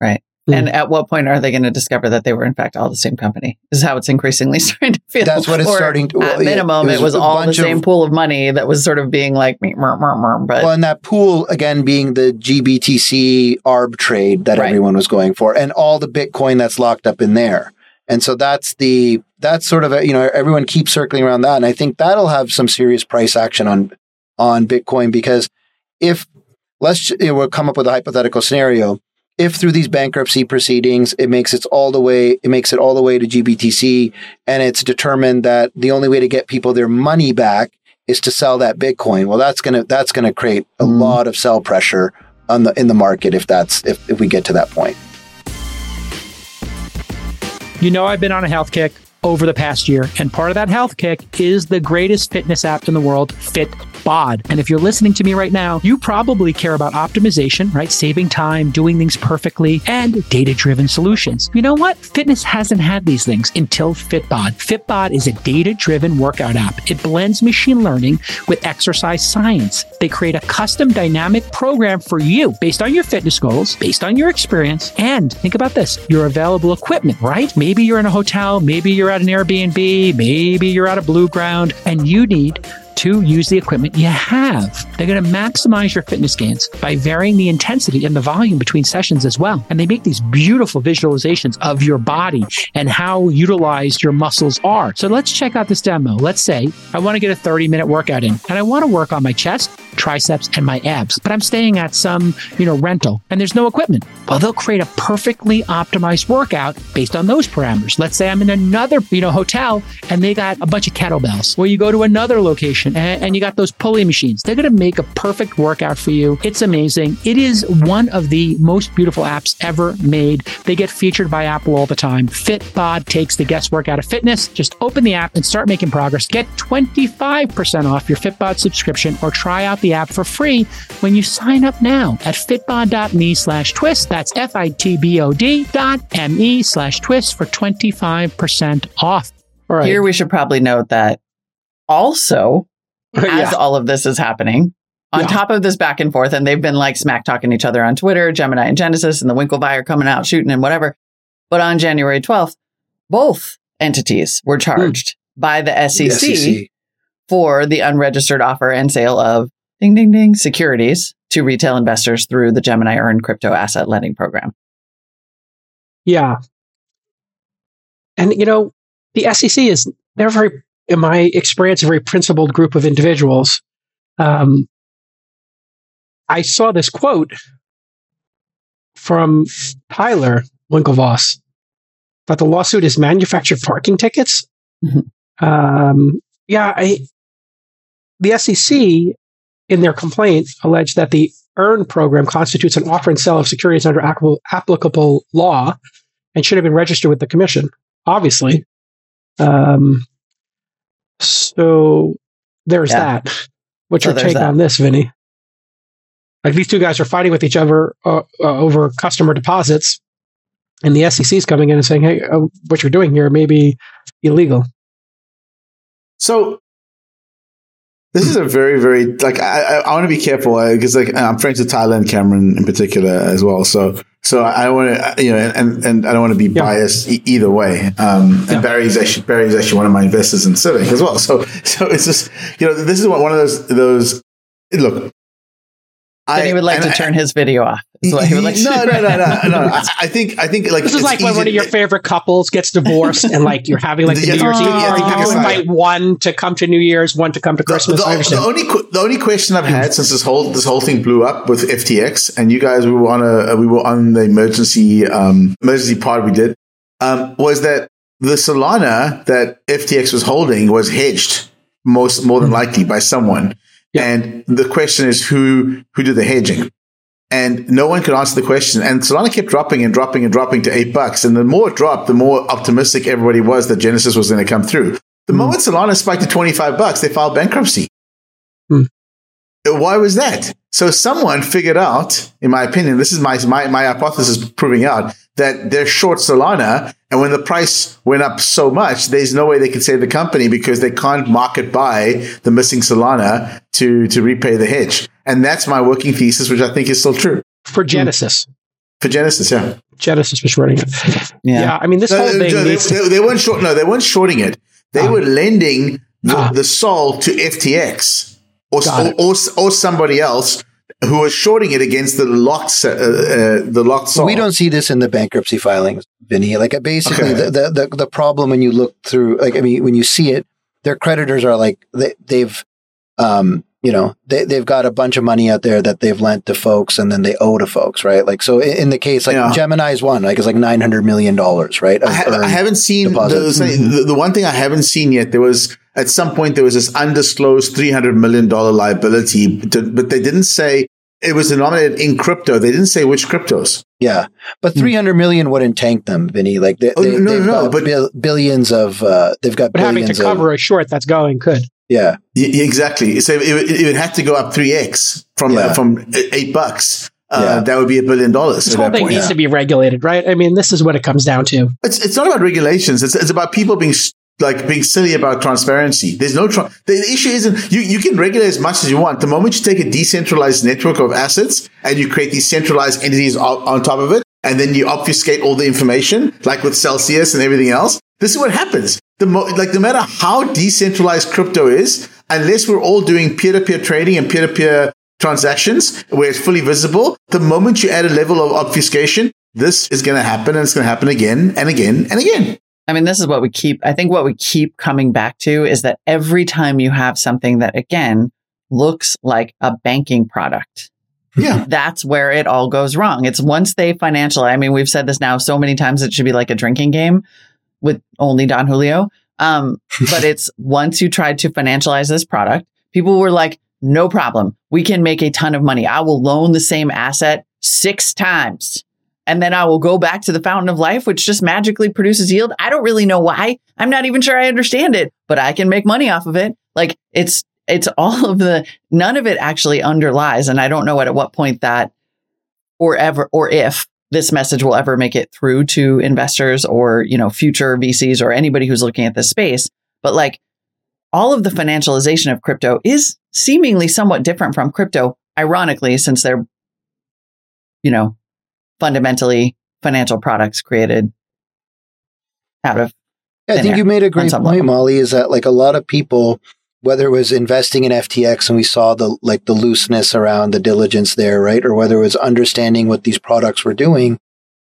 Right. Hmm. And at what point are they going to discover that they were in fact all the same company? this Is how it's increasingly starting to feel. That's what it's Or starting to- well, At minimum, it it was was, a all the bunch of- same pool of money that was sort of being like, meh, meh, meh, meh, but Well, and that pool again being the GBTC ARB trade that Right. everyone was going for, and all the Bitcoin that's locked up in there. And so that's the that's sort of a, you know everyone keeps circling around that, and I think that'll have some serious price action on on Bitcoin because if let's you know, we'll come up with a hypothetical scenario. If through these bankruptcy proceedings it makes it all the way it makes it all the way to GBTC, and it's determined that the only way to get people their money back is to sell that Bitcoin. Well, that's gonna that's gonna create a Mm. lot of sell pressure on the in the market if that's if, if we get to that point. You know, I've been on a health kick over the past year, and part of that health kick is the greatest fitness app in the world, Fitbod. And if you're listening to me right now, you probably care about optimization, right? Saving time, doing things perfectly, and data driven solutions. You know what? Fitness hasn't had these things until Fitbod. Fitbod is a data driven workout app. It blends machine learning with exercise science. They create a custom dynamic program for you based on your fitness goals, based on your experience, and think about this your available equipment, right? Maybe you're in a hotel, maybe you're at an Airbnb, maybe you're at a Blueground, and you need to use the equipment you have. They're going to maximize your fitness gains by varying the intensity and the volume between sessions as well. And they make these beautiful visualizations of your body and how utilized your muscles are. So let's check out this demo. Let's say I want to get a 30 minute workout in and I want to work on my chest, triceps, and my abs, but I'm staying at some, you know, rental and there's no equipment. Well, they'll create a perfectly optimized workout based on those parameters. Let's say I'm in another, you know, hotel and they got a bunch of kettlebells. Well, you go to another location and, and you got those pulley machines. They're going to make a perfect workout for you. It's amazing. It is one of the most beautiful apps ever made. They get featured by Apple all the time. Fitbod takes the guesswork out of fitness. Just open the app and start making progress. Get 25% off your Fitbod subscription or try out the app for free when you sign up now at fitbod.me slash twist. That's F-I-T-B-O-D dot M-E slash twist for 25% off. All right. Here we should probably note that also, as Yeah. all of this is happening, on Yeah. top of this back and forth, and they've been like smack talking each other on Twitter, Gemini and Genesis, and the Winklevi are coming out shooting and whatever. But on January 12th, both entities were hmm. charged by the The SEC, SEC. for the unregistered offer and sale of ding ding ding securities to retail investors through the Gemini Earn crypto asset lending program. Yeah. And, you know, the SEC is, they're very, in my experience, a very principled group of individuals. Um, I saw this quote from Tyler Winklevoss that the lawsuit is manufactured parking tickets. Mhm. Um, yeah, I, the SEC, in their complaint, alleged that the EARN program constitutes an offer and sale of securities under applicable, applicable law and should have been registered with the commission, obviously. Um, so there's Yeah. that. What's So your take that. on this, Vinny? Like these two guys are fighting with each other uh, uh, over customer deposits, and the SEC is coming in and saying, "Hey, uh, what you're doing here may be illegal." So this is a very, very like I, I, I want to be careful because like I'm friends with Tyler and Cameron in particular as well. So so I want to you know and and I don't want to be Yeah. biased e- either way. Um, Yeah. And Barry's actually Barry's actually one of my investors in Civic as well. So so it's just you know this is one of those those look. Then he would like to I- turn his video off. Is what he would like to no, do. no, no, no, no. I, I think I think like This is it's like when one of your favorite couples gets divorced, and like you're having like the Yeah, New Year's Eve yeah, party. yeah, You invite one to come to New Year's, one to come to Christmas. The, I the, the only the only question I've had since this whole this whole thing blew up with FTX and you guys we were on a we were on the emergency um, emergency pod we did um, was that the Solana that FTX was holding was hedged most more than likely by someone, Yeah. and the question is who who did the hedging. And no one could answer the question. And Solana kept dropping and dropping and dropping to eight bucks. And the more it dropped, the more optimistic everybody was that Genesis was going to come through. The Hmm. moment Solana spiked to 25 bucks, they filed bankruptcy. Hmm. Why was that? So someone figured out, in my opinion, this is my, my, my hypothesis proving out that they're short Solana. And when the price went up so much, there's no way they could save the company because they can't market buy the missing Solana to, to repay the hedge. And that's my working thesis, which I think is still true for Genesis. for Genesis. Yeah. Genesis was shorting it. Yeah. Yeah, I mean, this No, whole thing no, they, to- they- they weren't short. No, they weren't shorting it. They Ah. were lending the, Ah. the Sol to FTX or, or, or or somebody else who shorting it against the locked uh, uh, the locked Sol. We don't see this in the bankruptcy filings, Vinny. Like uh, basically, Okay. the, the the the problem when you look through, like I mean, when you see it, their creditors are like they, they've, um, you know, they they've got a bunch of money out there that they've lent to folks, and then they owe to folks, right? Like so, in, in the case like Yeah. Gemini's one, like it's like nine hundred million dollars, right? I, ha- I haven't seen the, the, the one thing I haven't seen yet. There was at some point there was this undisclosed three hundred million dollar liability, but but they didn't say it was denominated in crypto. They didn't say which cryptos. Yeah, but three hundred million wouldn't tank them, Vinny. Like they, Hmm. Oh, they, no, they've no, got but- bil- billions of, uh, they've got but having to billions of, cover a short that's going could. yeah, Y- y- exactly. So it, it, it had to go up three x from Yeah. from eight bucks. Uh, Yeah. That would be a billion dollars. This whole thing point. needs to be regulated, right? I mean, this is what it comes down to. It's it's not about regulations. It's it's about people being s- like being silly about transparency. There's no the, issue isn't you you can regulate as much as you want. The moment you take a decentralized network of assets and you create these centralized entities on, on top of it, and then you obfuscate all the information, like with Celsius and everything else, this is what happens. The mo- like no matter how decentralized crypto is, unless we're all doing peer to peer trading and peer to peer transactions where it's fully visible, the moment you add a level of obfuscation, this is going to happen and it's going to happen again and again and again. I mean, this is what we keep, I think what we keep coming back to is that every time you have something that, again, looks like a banking product. Yeah. That's where it all goes wrong. It's once they financialize. I mean, we've said this now so many times. It should be like a drinking game with only Don Julio. Um, but it's once you tried to financialize this product, people were like, no problem. We can make a ton of money. I will loan the same asset six times and then I will go back to the fountain of life, which just magically produces yield. I don't really know why. I'm not even sure I understand it, but I can make money off of it. Like it's, it's all of the, none of it actually underlies. And I don't know at what point that or ever, or if this message will ever make it through to investors or, you know, future VCs or anybody who's looking at this space. But like all of the financialization of crypto is seemingly somewhat different from crypto, ironically, since they're, you know, fundamentally financial products created out of. Yeah, I think you made a great point, level. Molly. Is that like a lot of people, whether it was investing in FTX and we saw the like the looseness around the diligence there, right, or whether it was understanding what these products were doing,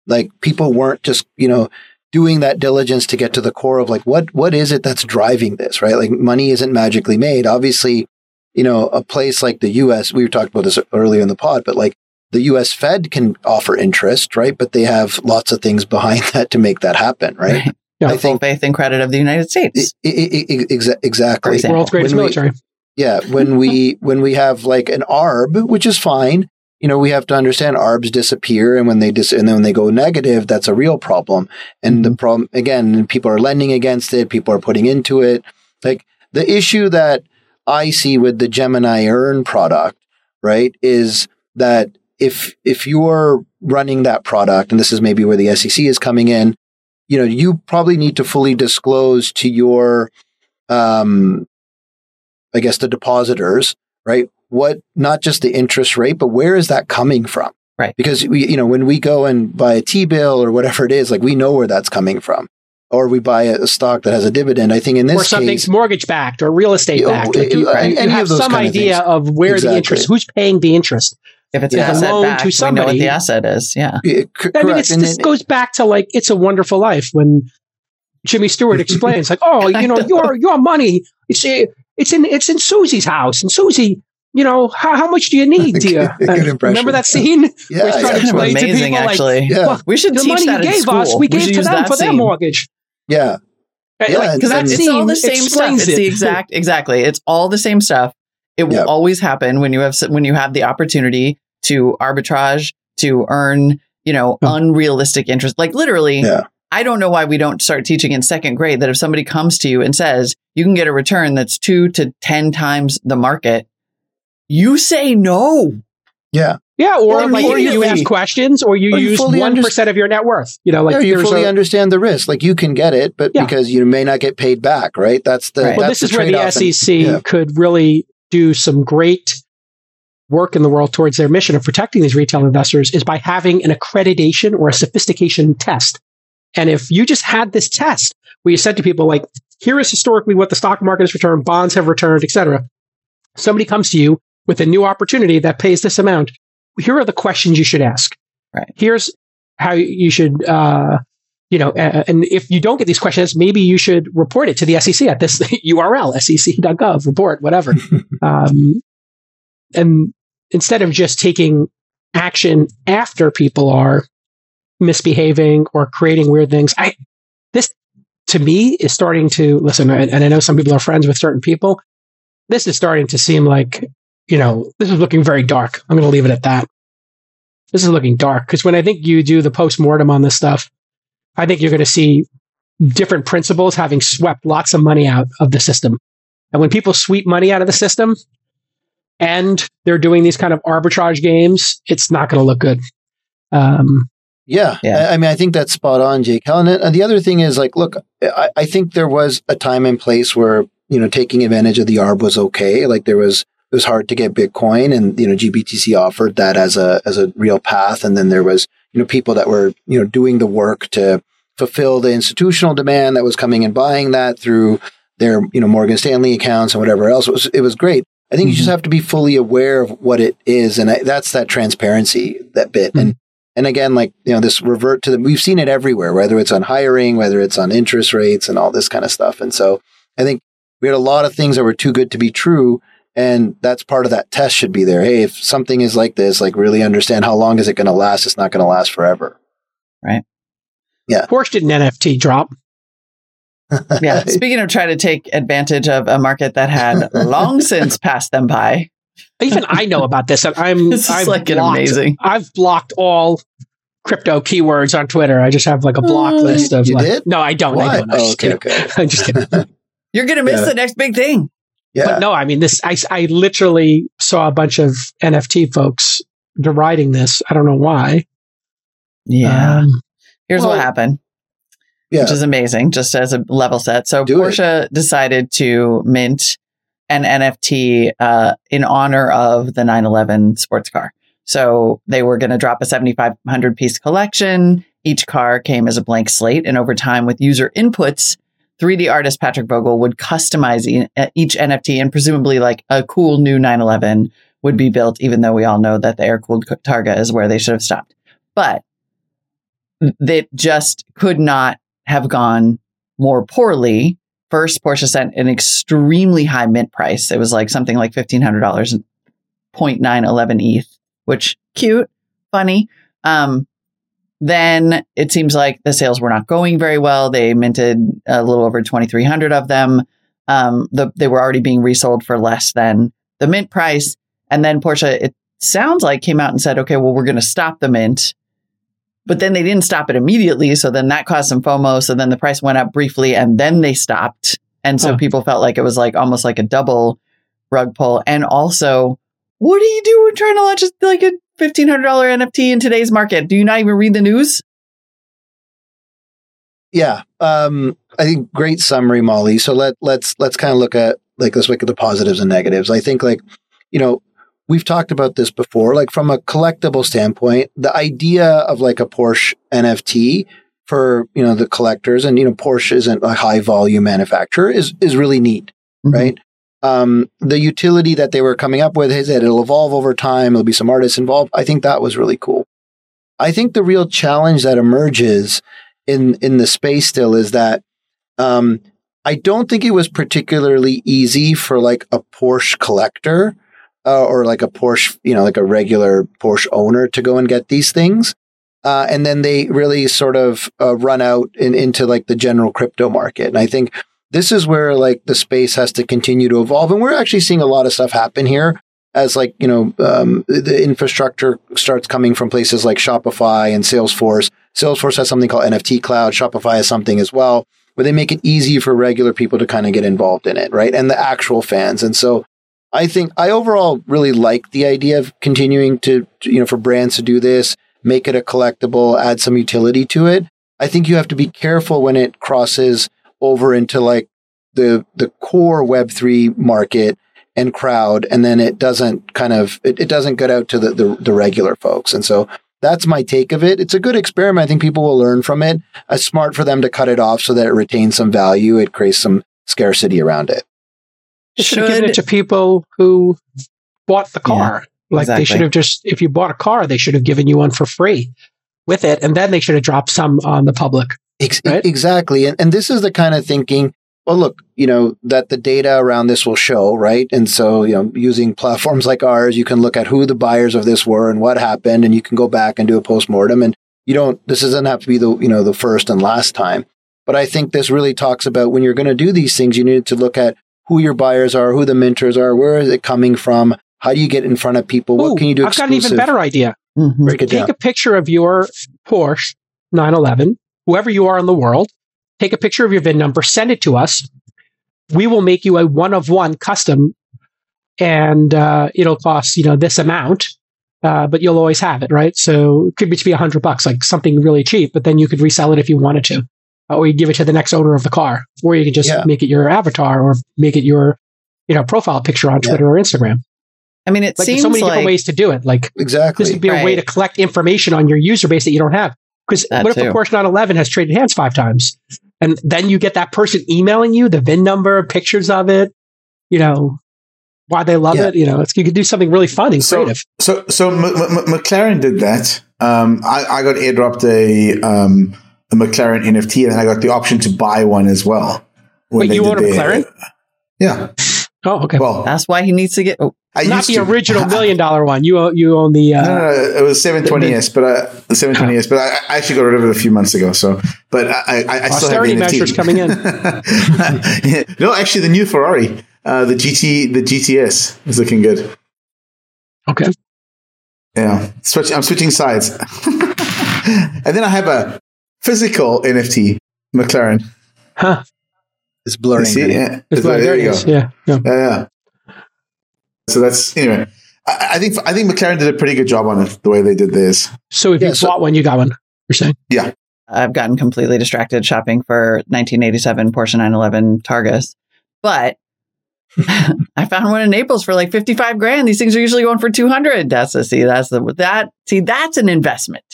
like people weren't just you know doing that diligence to get to the core of like what what is it that's driving this, right? Like money isn't magically made. Obviously, you know, a place like the U.S. We were talking about this earlier in the pod, but like the U.S. Fed can offer interest, right? But they have lots of things behind that to make that happen, right? Yeah. I The full think faith and credit of the United States. I- I- I- exa- exactly. example. World's greatest When we- military. Yeah, when we when we have like an arb, which is fine, you know, we have to understand arbs disappear, and when they dis- and then when they go negative, that's a real problem. And the mm-hmm. problem again, people are lending against it, people are putting into it. Like the issue that I see with the Gemini Earn product, right, is that if if you're running that product, and this is maybe where the SEC is coming in, you know, you probably need to fully disclose to your um, I guess the depositors, right? What not just the interest rate, but where is that coming from? Right. Because we, you know, when we go and buy a T bill or whatever it is, like we know where that's coming from. Or we buy a, stock that has a dividend. I think in this or something's case, mortgage backed or real estate You know, backed. Like you, uh, you have some kind of idea things. of where Exactly. the interest, who's paying the interest. If it's Yeah. an asset Loan to back, we know what somebody. the asset is. Yeah. Yeah, c- I mean, correct. it's, And this then- goes back to like it's a wonderful life when Jimmy Stewart explains, like, oh, you know, know. your your money, it's it's in it's in Susie's house, and Susie, you know, how, how much do you need, dear? Good impression. Remember that scene? yeah, We're to yeah, Kind of to amazing, people, like, actually. yeah, Well, we should the teach money that you gave school. us, we gave to them that for their mortgage. yeah. Uh, Yeah, like, and- because and- it's all the same stuff. explains It's it. the exact, exactly. It's all the same stuff. It will Yeah. always happen when you have when you have the opportunity to arbitrage to earn, you know, Yeah. unrealistic interest. Like literally, Yeah. I don't know why we don't start teaching in second grade that if somebody comes to you and says you can get a return that's two to ten times the market, you say no. Yeah. Yeah, or Or like you immediately. ask questions, or you Or you use fully one percent of your net worth. You know, like yeah, you fully a- understand the risk. Like you can get it, but Yeah. because you may not get paid back, right? That's the Right. Well, that's this is where the trade-off. And- SEC yeah. could really do some great work in the world towards their mission of protecting these retail investors is by having an accreditation or a sophistication test. And if you just had this test where you said to people like, here is historically what the stock market has returned, bonds have returned, etc. Somebody comes to you with a new opportunity that pays this amount. Here are the questions you should ask. Right. Here's how you should, uh, you know, uh, and if you don't get these questions, maybe you should report it to the SEC at this URL, sec.gov, report, whatever. um, and instead of just taking action after people are misbehaving or creating weird things, I, this to me is starting to listen, and, and I know some people are friends with certain people. This is starting to seem like, you know, this is looking very dark. I'm going to leave it at that. This is looking dark because when I think you do the post mortem on this stuff, I think you're going to see different principals having swept lots of money out of the system. And when people sweep money out of the system and they're doing these kind of arbitrage games, it's not going to look good. Um, Yeah. Yeah. I, I mean, I think that's spot on, Jake. And, and the other thing is like, look, I, I think there was a time and place where, you know, taking advantage of the ARB was okay. Like there was, it was hard to get Bitcoin and, you know, GBTC offered that as a, as a real path. And then there was, you know, people that were, you know, doing the work to fulfill the institutional demand that was coming and buying that through their, you know, Morgan Stanley accounts and whatever else. It was, it was great. I think you just mm-hmm. have to be fully aware of what it is. And I, that's that transparency, that bit. Mm-hmm. And, and again, like, you know, this revert to the, we've seen it everywhere, whether it's on hiring, whether it's on interest rates and all this kind of stuff. And so I think we had a lot of things that were too good to be true. And that's part of that test should be there. Hey, if something is like this, like really understand how long is it going to last? It's not going to last forever. Right. Yeah. Porsche did an NFT drop. Yeah. Speaking of trying to take advantage of a market that had long since passed them by, Even I know about this. and I'm This is I've like an blocked- amazing- I've blocked all crypto keywords on Twitter. I just have like a block Oh, list of. you like- did? No, I don't. I What? don't. I'm Oh, just okay, kidding. okay. I'm just kidding. you're going to miss Yeah. the next big thing. Yeah. But no, I mean this. I I literally saw a bunch of NFT folks deriding this. I don't know why. Um, Here's what happened. Yeah. which is amazing, just as a level set. So Do it. Porsche decided to mint an NFT uh, in honor of the 911 sports car. So they were going to drop a 7,500 piece collection. Each car came as a blank slate, and over time, with user inputs, 3D artist Patrick Vogel would customize e- each NFT, and presumably, like a cool new 911 would be built. Even though we all know that the air cooled Targa is where they should have stopped, but that just could not have gone more poorly. First, Porsche sent an extremely high mint price. It was like something like $1,500, 0.911 ETH, which cute, funny. Um, then it seems like the sales were not going very well. They minted a little over 2,300 of them. Um, the, they were already being resold for less than the mint price. And then Porsche, it sounds like, came out and said, okay, well, we're going to stop the mint but then they didn't stop it immediately. So then that caused some FOMO. So then the price went up briefly and then they stopped. And so Huh. people felt like it was like almost like a double rug pull. And also, what do you do when trying to launch like a $1,500 NFT in today's market? Do you not even read the news? Yeah. Um, I think great summary, Molly. So let let's let's kind of look at like let's look at the positives and negatives. I think like, you know, we've talked about this before. Like from a collectible standpoint, the idea of like a Porsche NFT for you know the collectors, and you know Porsche isn't a high volume manufacturer, is is really neat, right? Um, the utility that they were coming up with is that it'll evolve over time. There'll be some artists involved. I think that was really cool. I think the real challenge that emerges in in the space still is that um, I don't think it was particularly easy for like a Porsche collector uh, or like a Porsche, you know, like a regular Porsche owner to go and get these things. Uh, and then they really sort of uh, run out in, into like the general crypto market. And I think this is where like the space has to continue to evolve. And we're actually seeing a lot of stuff happen here as like, you know, um, the infrastructure starts coming from places like Shopify and Salesforce. Salesforce has something called NFT Cloud. Shopify has something as well where they make it easy for regular people to kind of get involved in it, right? And the actual fans. And so I think I overall really like the idea of continuing to, you know, for brands to do this, make it a collectible, add some utility to it. I think you have to be careful when it crosses over into like the the core Web3 market and crowd, and then it doesn't kind of it, it doesn't get out to the, the the regular folks. And so that's my take of it. It's a good experiment. I think people will learn from it. It's smart for them to cut it off so that it retains some value. It creates some scarcity around it. They should have given it to people who bought the car. like they should have just, if you bought a car, they should have given you one for free with it, and then they should have dropped some on the public. Ex- Right? Exactly. And, and this is the kind of thinking, well, look, you know, that the data around this will show, right? And so, you know, using platforms like ours, you can look at who the buyers of this were and what happened, and you can go back and do a postmortem. And you don't, this doesn't have to be the, you know, the first and last time. But I think this really talks about when you're going to do these things, you need to look at who your buyers are, who the mentors are, where is it coming from? How do you get in front of people? Ooh, what can you do I've got an even better idea. Mhm. Break it Take down. a picture of your Porsche 911, whoever you are in the world. Take a picture of your VIN number, send it to us. We will make you a one of one custom, and uh, it'll cost you know this amount, uh, but you'll always have it, right? So it could be, to be a hundred bucks, like something really cheap, but then you could resell it if you wanted to, Uh, or you give it to the next owner of the car, or you can just Yeah. make it your avatar or make it your you know profile picture on Yeah. Twitter or Instagram. I mean, it Like seems so many like different ways to do it. Like Exactly. this would be a way to collect information on your user base that you don't have. Because That what if too. a Porsche 911 has traded hands five times, and then you get that person emailing you the VIN number, pictures of it, you know, why they love Yeah. it. You know, it's, you could do something really fun and So- creative. So, so M- M- M- McLaren did that. Um, I, I got airdropped a, um, a McLaren NFT, and I got the option to buy one as well. Wait, you did own a McLaren? Yeah. Oh, okay. Well, That's why he needs to get. Oh, I Not used the to. original million dollar one. You own, you own the. Uh, No, no, no, it was seven twenty 720s, but uh, the 720s, but I, I actually got rid of it a few months ago. So, but I, I, I still have Austerity the NFT. measures coming in. Yeah. No, actually, the new Ferrari, uh, the GT, the GTS is looking good. Okay. Yeah, switch. I'm switching sides, and then I have a physical NFT McLaren. Huh. It's blurring. See, yeah, It's there, like- there you go. Yeah. yeah. Yeah, yeah. So that's anyway. I, I think I think McLaren did a pretty good job on it the way they did this. So if Yeah, you so- bought one, you got one. You're saying? Yeah. I've gotten completely distracted shopping for 1987 Porsche 911 Targas, but I found one in Naples for like 55 grand. These things are usually going for 200. That's the see, that's the that see, that's an investment.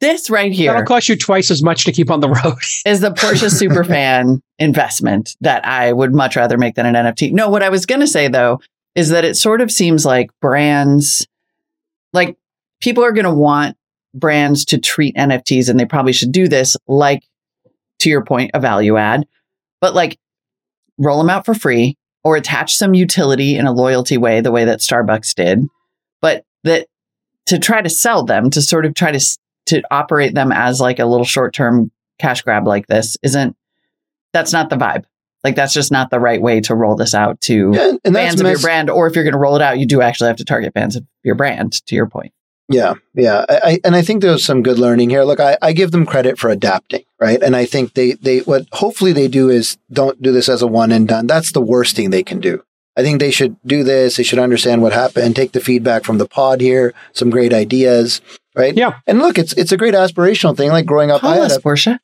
This right here That'll cost you twice as much to keep on the road. is the Porsche superfan investment that I would much rather make than an NFT. No, what I was going to say though is that it sort of seems like brands, like people are going to want brands to treat NFTs and they probably should do this like, to your point, a value add, but like roll them out for free or attach some utility in a loyalty way, the way that Starbucks did, but that to try to sell them, to sort of try to, to operate them as like a little short term cash grab like this isn't that's not the vibe. Like that's just not the right way to roll this out to Yeah, fans of your brand. Or if you're going to roll it out, you do actually have to target fans of your brand. To your point, Yeah, yeah, I, I, and I think there's some good learning here. Look, I, I give them credit for adapting, right? And I think they they what hopefully they do is don't do this as a one and done. That's the worst thing they can do. I think they should do this. They should understand what happened, take the feedback from the pod here, some great ideas, right? Yeah. And look, it's it's a great aspirational thing. Like growing up, I had us a Porsche.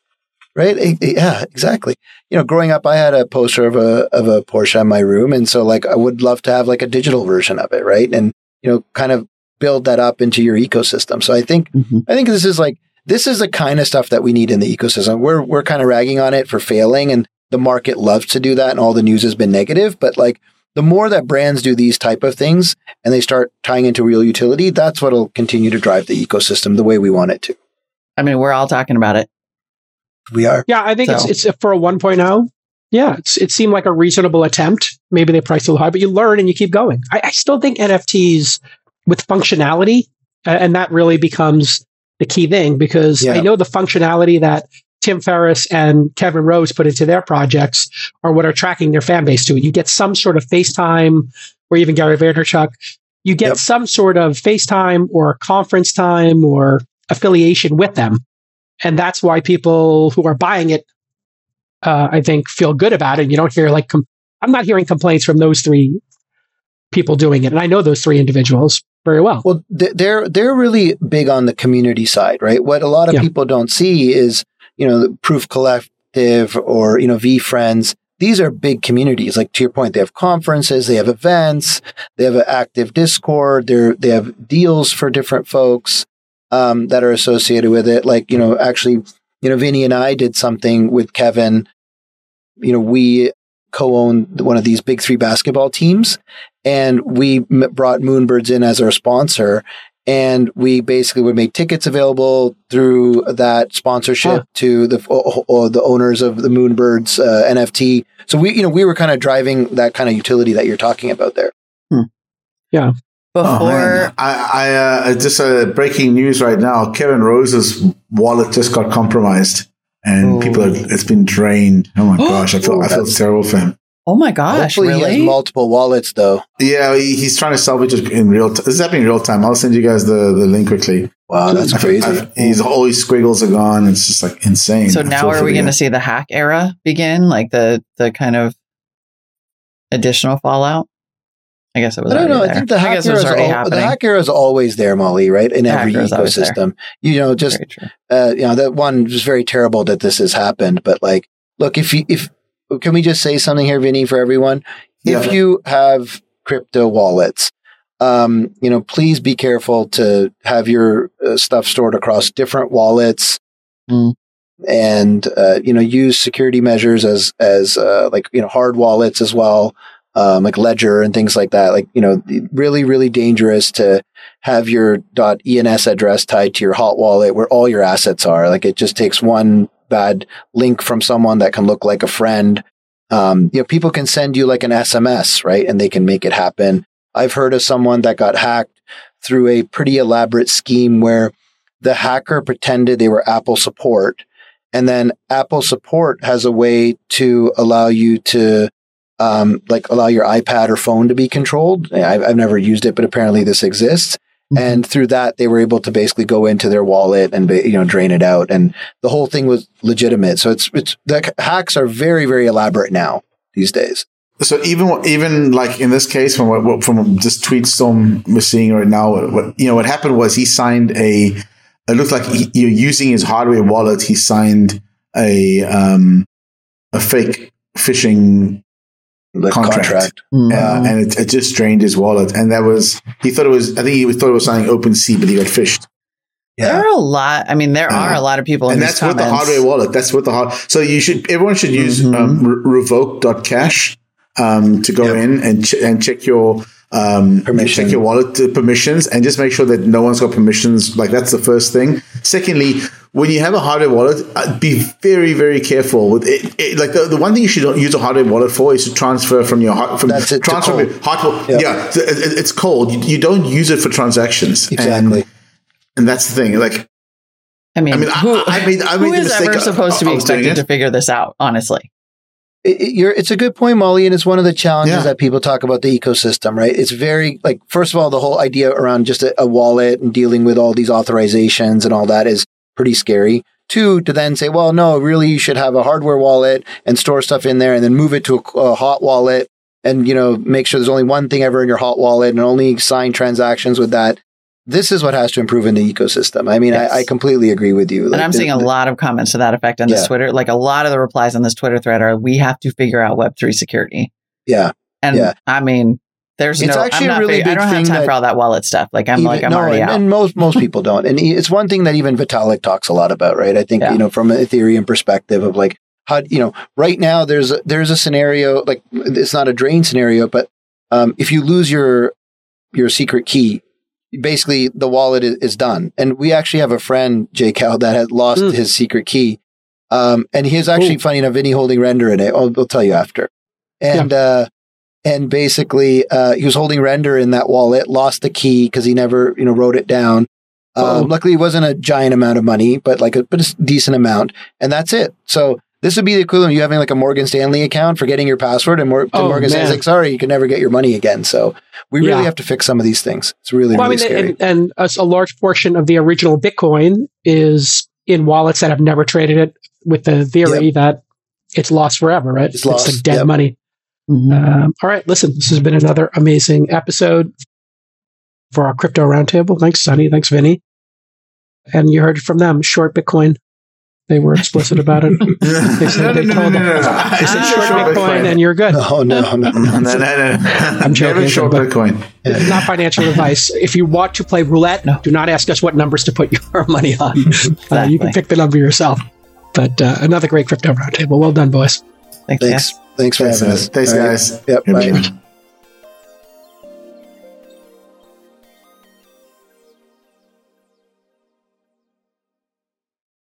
right? Yeah, exactly. You know, growing up, I had a poster of a of a Porsche in my room, and so like I would love to have like a digital version of it, right? And you know, kind of build that up into your ecosystem. So I think Mhm. I think this is like this is the kind of stuff that we need in the ecosystem. We're we're kind of ragging on it for failing, and the market loves to do that, and all the news has been negative. But like the more that brands do these type of things and they start tying into real utility, that's what'll continue to drive the ecosystem the way we want it to. I mean, we're all talking about it. We are. Yeah, I think So- it's it's for a 1.0. Yeah, it's, it seemed like a reasonable attempt. Maybe they priced a little high, but you learn and you keep going. I, I still think NFTs with functionality, uh, and that really becomes the key thing because Yeah. I know the functionality that Tim Ferriss and Kevin Rose put into their projects are what are tracking their fan base to it. You get some sort of FaceTime or even Gary Vaynerchuk. You get Yep. some sort of FaceTime or conference time or affiliation with them. And that's why people who are buying it, uh, I think, feel good about it. You don't hear like, com- I'm not hearing complaints from those three people doing it. And I know those three individuals very well. Well, they're they're really big on the community side, right? What a lot of Yeah. people don't see is, you know, Proof Collective or you know VeeFriends. These are big communities. Like to your point, they have conferences, they have events, they have an active Discord. They they have deals for different folks um, that are associated with it. Like you know, actually, you know, Vinny and I did something with Kevin. You know, we co-own one of these big three basketball teams, and we brought Moonbirds in as our sponsor. And we basically would make tickets available through that sponsorship Huh. to the o- o- the owners of the Moonbirds uh, NFT. So we, you know, we were kind of driving that kind of utility that you're talking about there. Yeah. Before Oh. I, I uh, just uh, breaking news right now. Kevin Rose's wallet just got compromised, and Oh. people are, it's been drained. Oh my gosh, I feel I feel terrible for him. Oh my gosh, Hopefully, he has multiple wallets, though. Yeah, he, he's trying to salvage it in real. time. this is happening in real time. I'll send you guys the, the link quickly. Wow, that's I feel- crazy. I- he's all his squiggles are gone. It's just like insane. so now are we going to see the hack era begin? Like the the kind of additional fallout? I guess it was. I don't already know. I think the hack era is al- the hack era is always there, Molly. Right in The every hacker is always there. ecosystem. You know, just uh, you know that one was very terrible that this has happened. But like, look, if you if can we just say something here, Vinny, for everyone? If you have crypto wallets, um, you know, please be careful to have your uh, stuff stored across different wallets. Mm. And uh, you know, use security measures as as uh, like you know hard wallets as well, um, like Ledger and things like that. Like you know, really really dangerous to have your .ens address tied to your hot wallet where all your assets are. Like it just takes one bad link from someone that can look like a friend Um, you know, people can send you like an SMS, right? And they can make it happen. I've heard of someone that got hacked through a pretty elaborate scheme where the hacker pretended they were Apple support. And then Apple support has a way to allow you to, um, like allow your iPad or phone to be controlled. I've, I've never used it, but apparently this exists. Mm-hmm. And through that, they were able to basically go into their wallet and, you know, drain it out. And the whole thing was legitimate. So it's, it's, the hacks are very, very elaborate now these days. So even even like in this case, from what, from this tweet storm we're seeing right now, what you know what happened was he signed a. It looked like he, you know, using his hardware wallet, he signed a um a fake phishing The Contract. contract. Mm. uh, and it, it just drained his wallet. And that was he thought it was. I think he thought it was something OpenSea, but he got phished. There are a lot. I mean, there Uh, are a lot of people in and these that's with the hardware wallet. That's with the hard. So you should everyone should use Mhm. um, re- revoke.cash um, to go Yep. in and ch- and check your um, Permission. check your wallet uh, permissions and just make sure that no one's got permissions. Like that's the first thing. Secondly, when you have a hardware wallet, uh, be very very careful with it. it like the, the one thing you should use a hardware wallet for is to transfer from your hard from That's it, transfer cold. from your hard, Yep. yeah. so it- it- it's cold. You, you don't use it for transactions. And- Exactly. And, that's the thing. Like I mean, I mean, I- who, I made- I who made the is mistake ever of- supposed to be I was doing expected to figure this out? Honestly, it, it- you're, it's a good point, Molly, and it's one of the challenges Yeah. that people talk about the ecosystem, right? It's very like first of all, the whole idea around just a, a wallet and dealing with all these authorizations and all that is pretty scary. Two, to then say, well, no, really, you should have a hardware wallet and store stuff in there, and then move it to a, a hot wallet, and you know, make sure there's only one thing ever in your hot wallet, and only sign transactions with that. This is what has to improve in the ecosystem. I mean, Yes. I, I completely agree with you. and I'm seeing a the- lot of comments to that effect on this Twitter. Like a lot of the replies on this Twitter thread are, "We have to figure out Web three security." Yeah, And Yeah. I mean, there's It's no. actually I'm a not really fig- I don't have time for all that wallet stuff. Like I'm even- like I'm no, already and, out. and most most people don't. And it's one thing that even Vitalik talks a lot about, right? I think Yeah. you know from an Ethereum perspective of like how you know right now there's a, there's a scenario like it's not a drain scenario, but um, if you lose your your secret key, basically the wallet is, is done. And we actually have a friend, J Cal, that had lost Hmm. his secret key. Um, and he's actually Ooh. funny enough, Vinny holding render in it. I'll, I'll tell you after. And, uh, and basically, uh, he was holding render in that wallet, lost the key because he never, you know, wrote it down. Um, luckily, it wasn't a giant amount of money, but like a, but a decent amount. And that's it. So this would be the equivalent of you having like a Morgan Stanley account, forgetting your password, and Mor- Oh, Morgan Stanley's man. like, sorry, you can never get your money again. So we really Yeah. have to fix some of these things. It's really, Well, I mean, scary. and, and a, large portion of the original Bitcoin is in wallets that have never traded it, with the theory that it's lost forever, right? It's lost, like dead yep. money. Mhm. Um, all right, listen, this has been another amazing episode for our crypto roundtable. Thanks, Sunny. Thanks, Vinny. And you heard from them, short Bitcoin. They were explicit about it. They said they told them. They said short Bitcoin, and you're good. oh, no, no, No, no, no. no, no. I'm joking, short but- Bitcoin. It's not financial advice. If you want to play roulette, No. do not ask us what numbers to put your money on. Uh, you can pick the number yourself. But uh, another great crypto roundtable. Well done, boys. Thanks, Thanks. Thanks for having us. Thanks, All right. guys. Yep. Bye. job.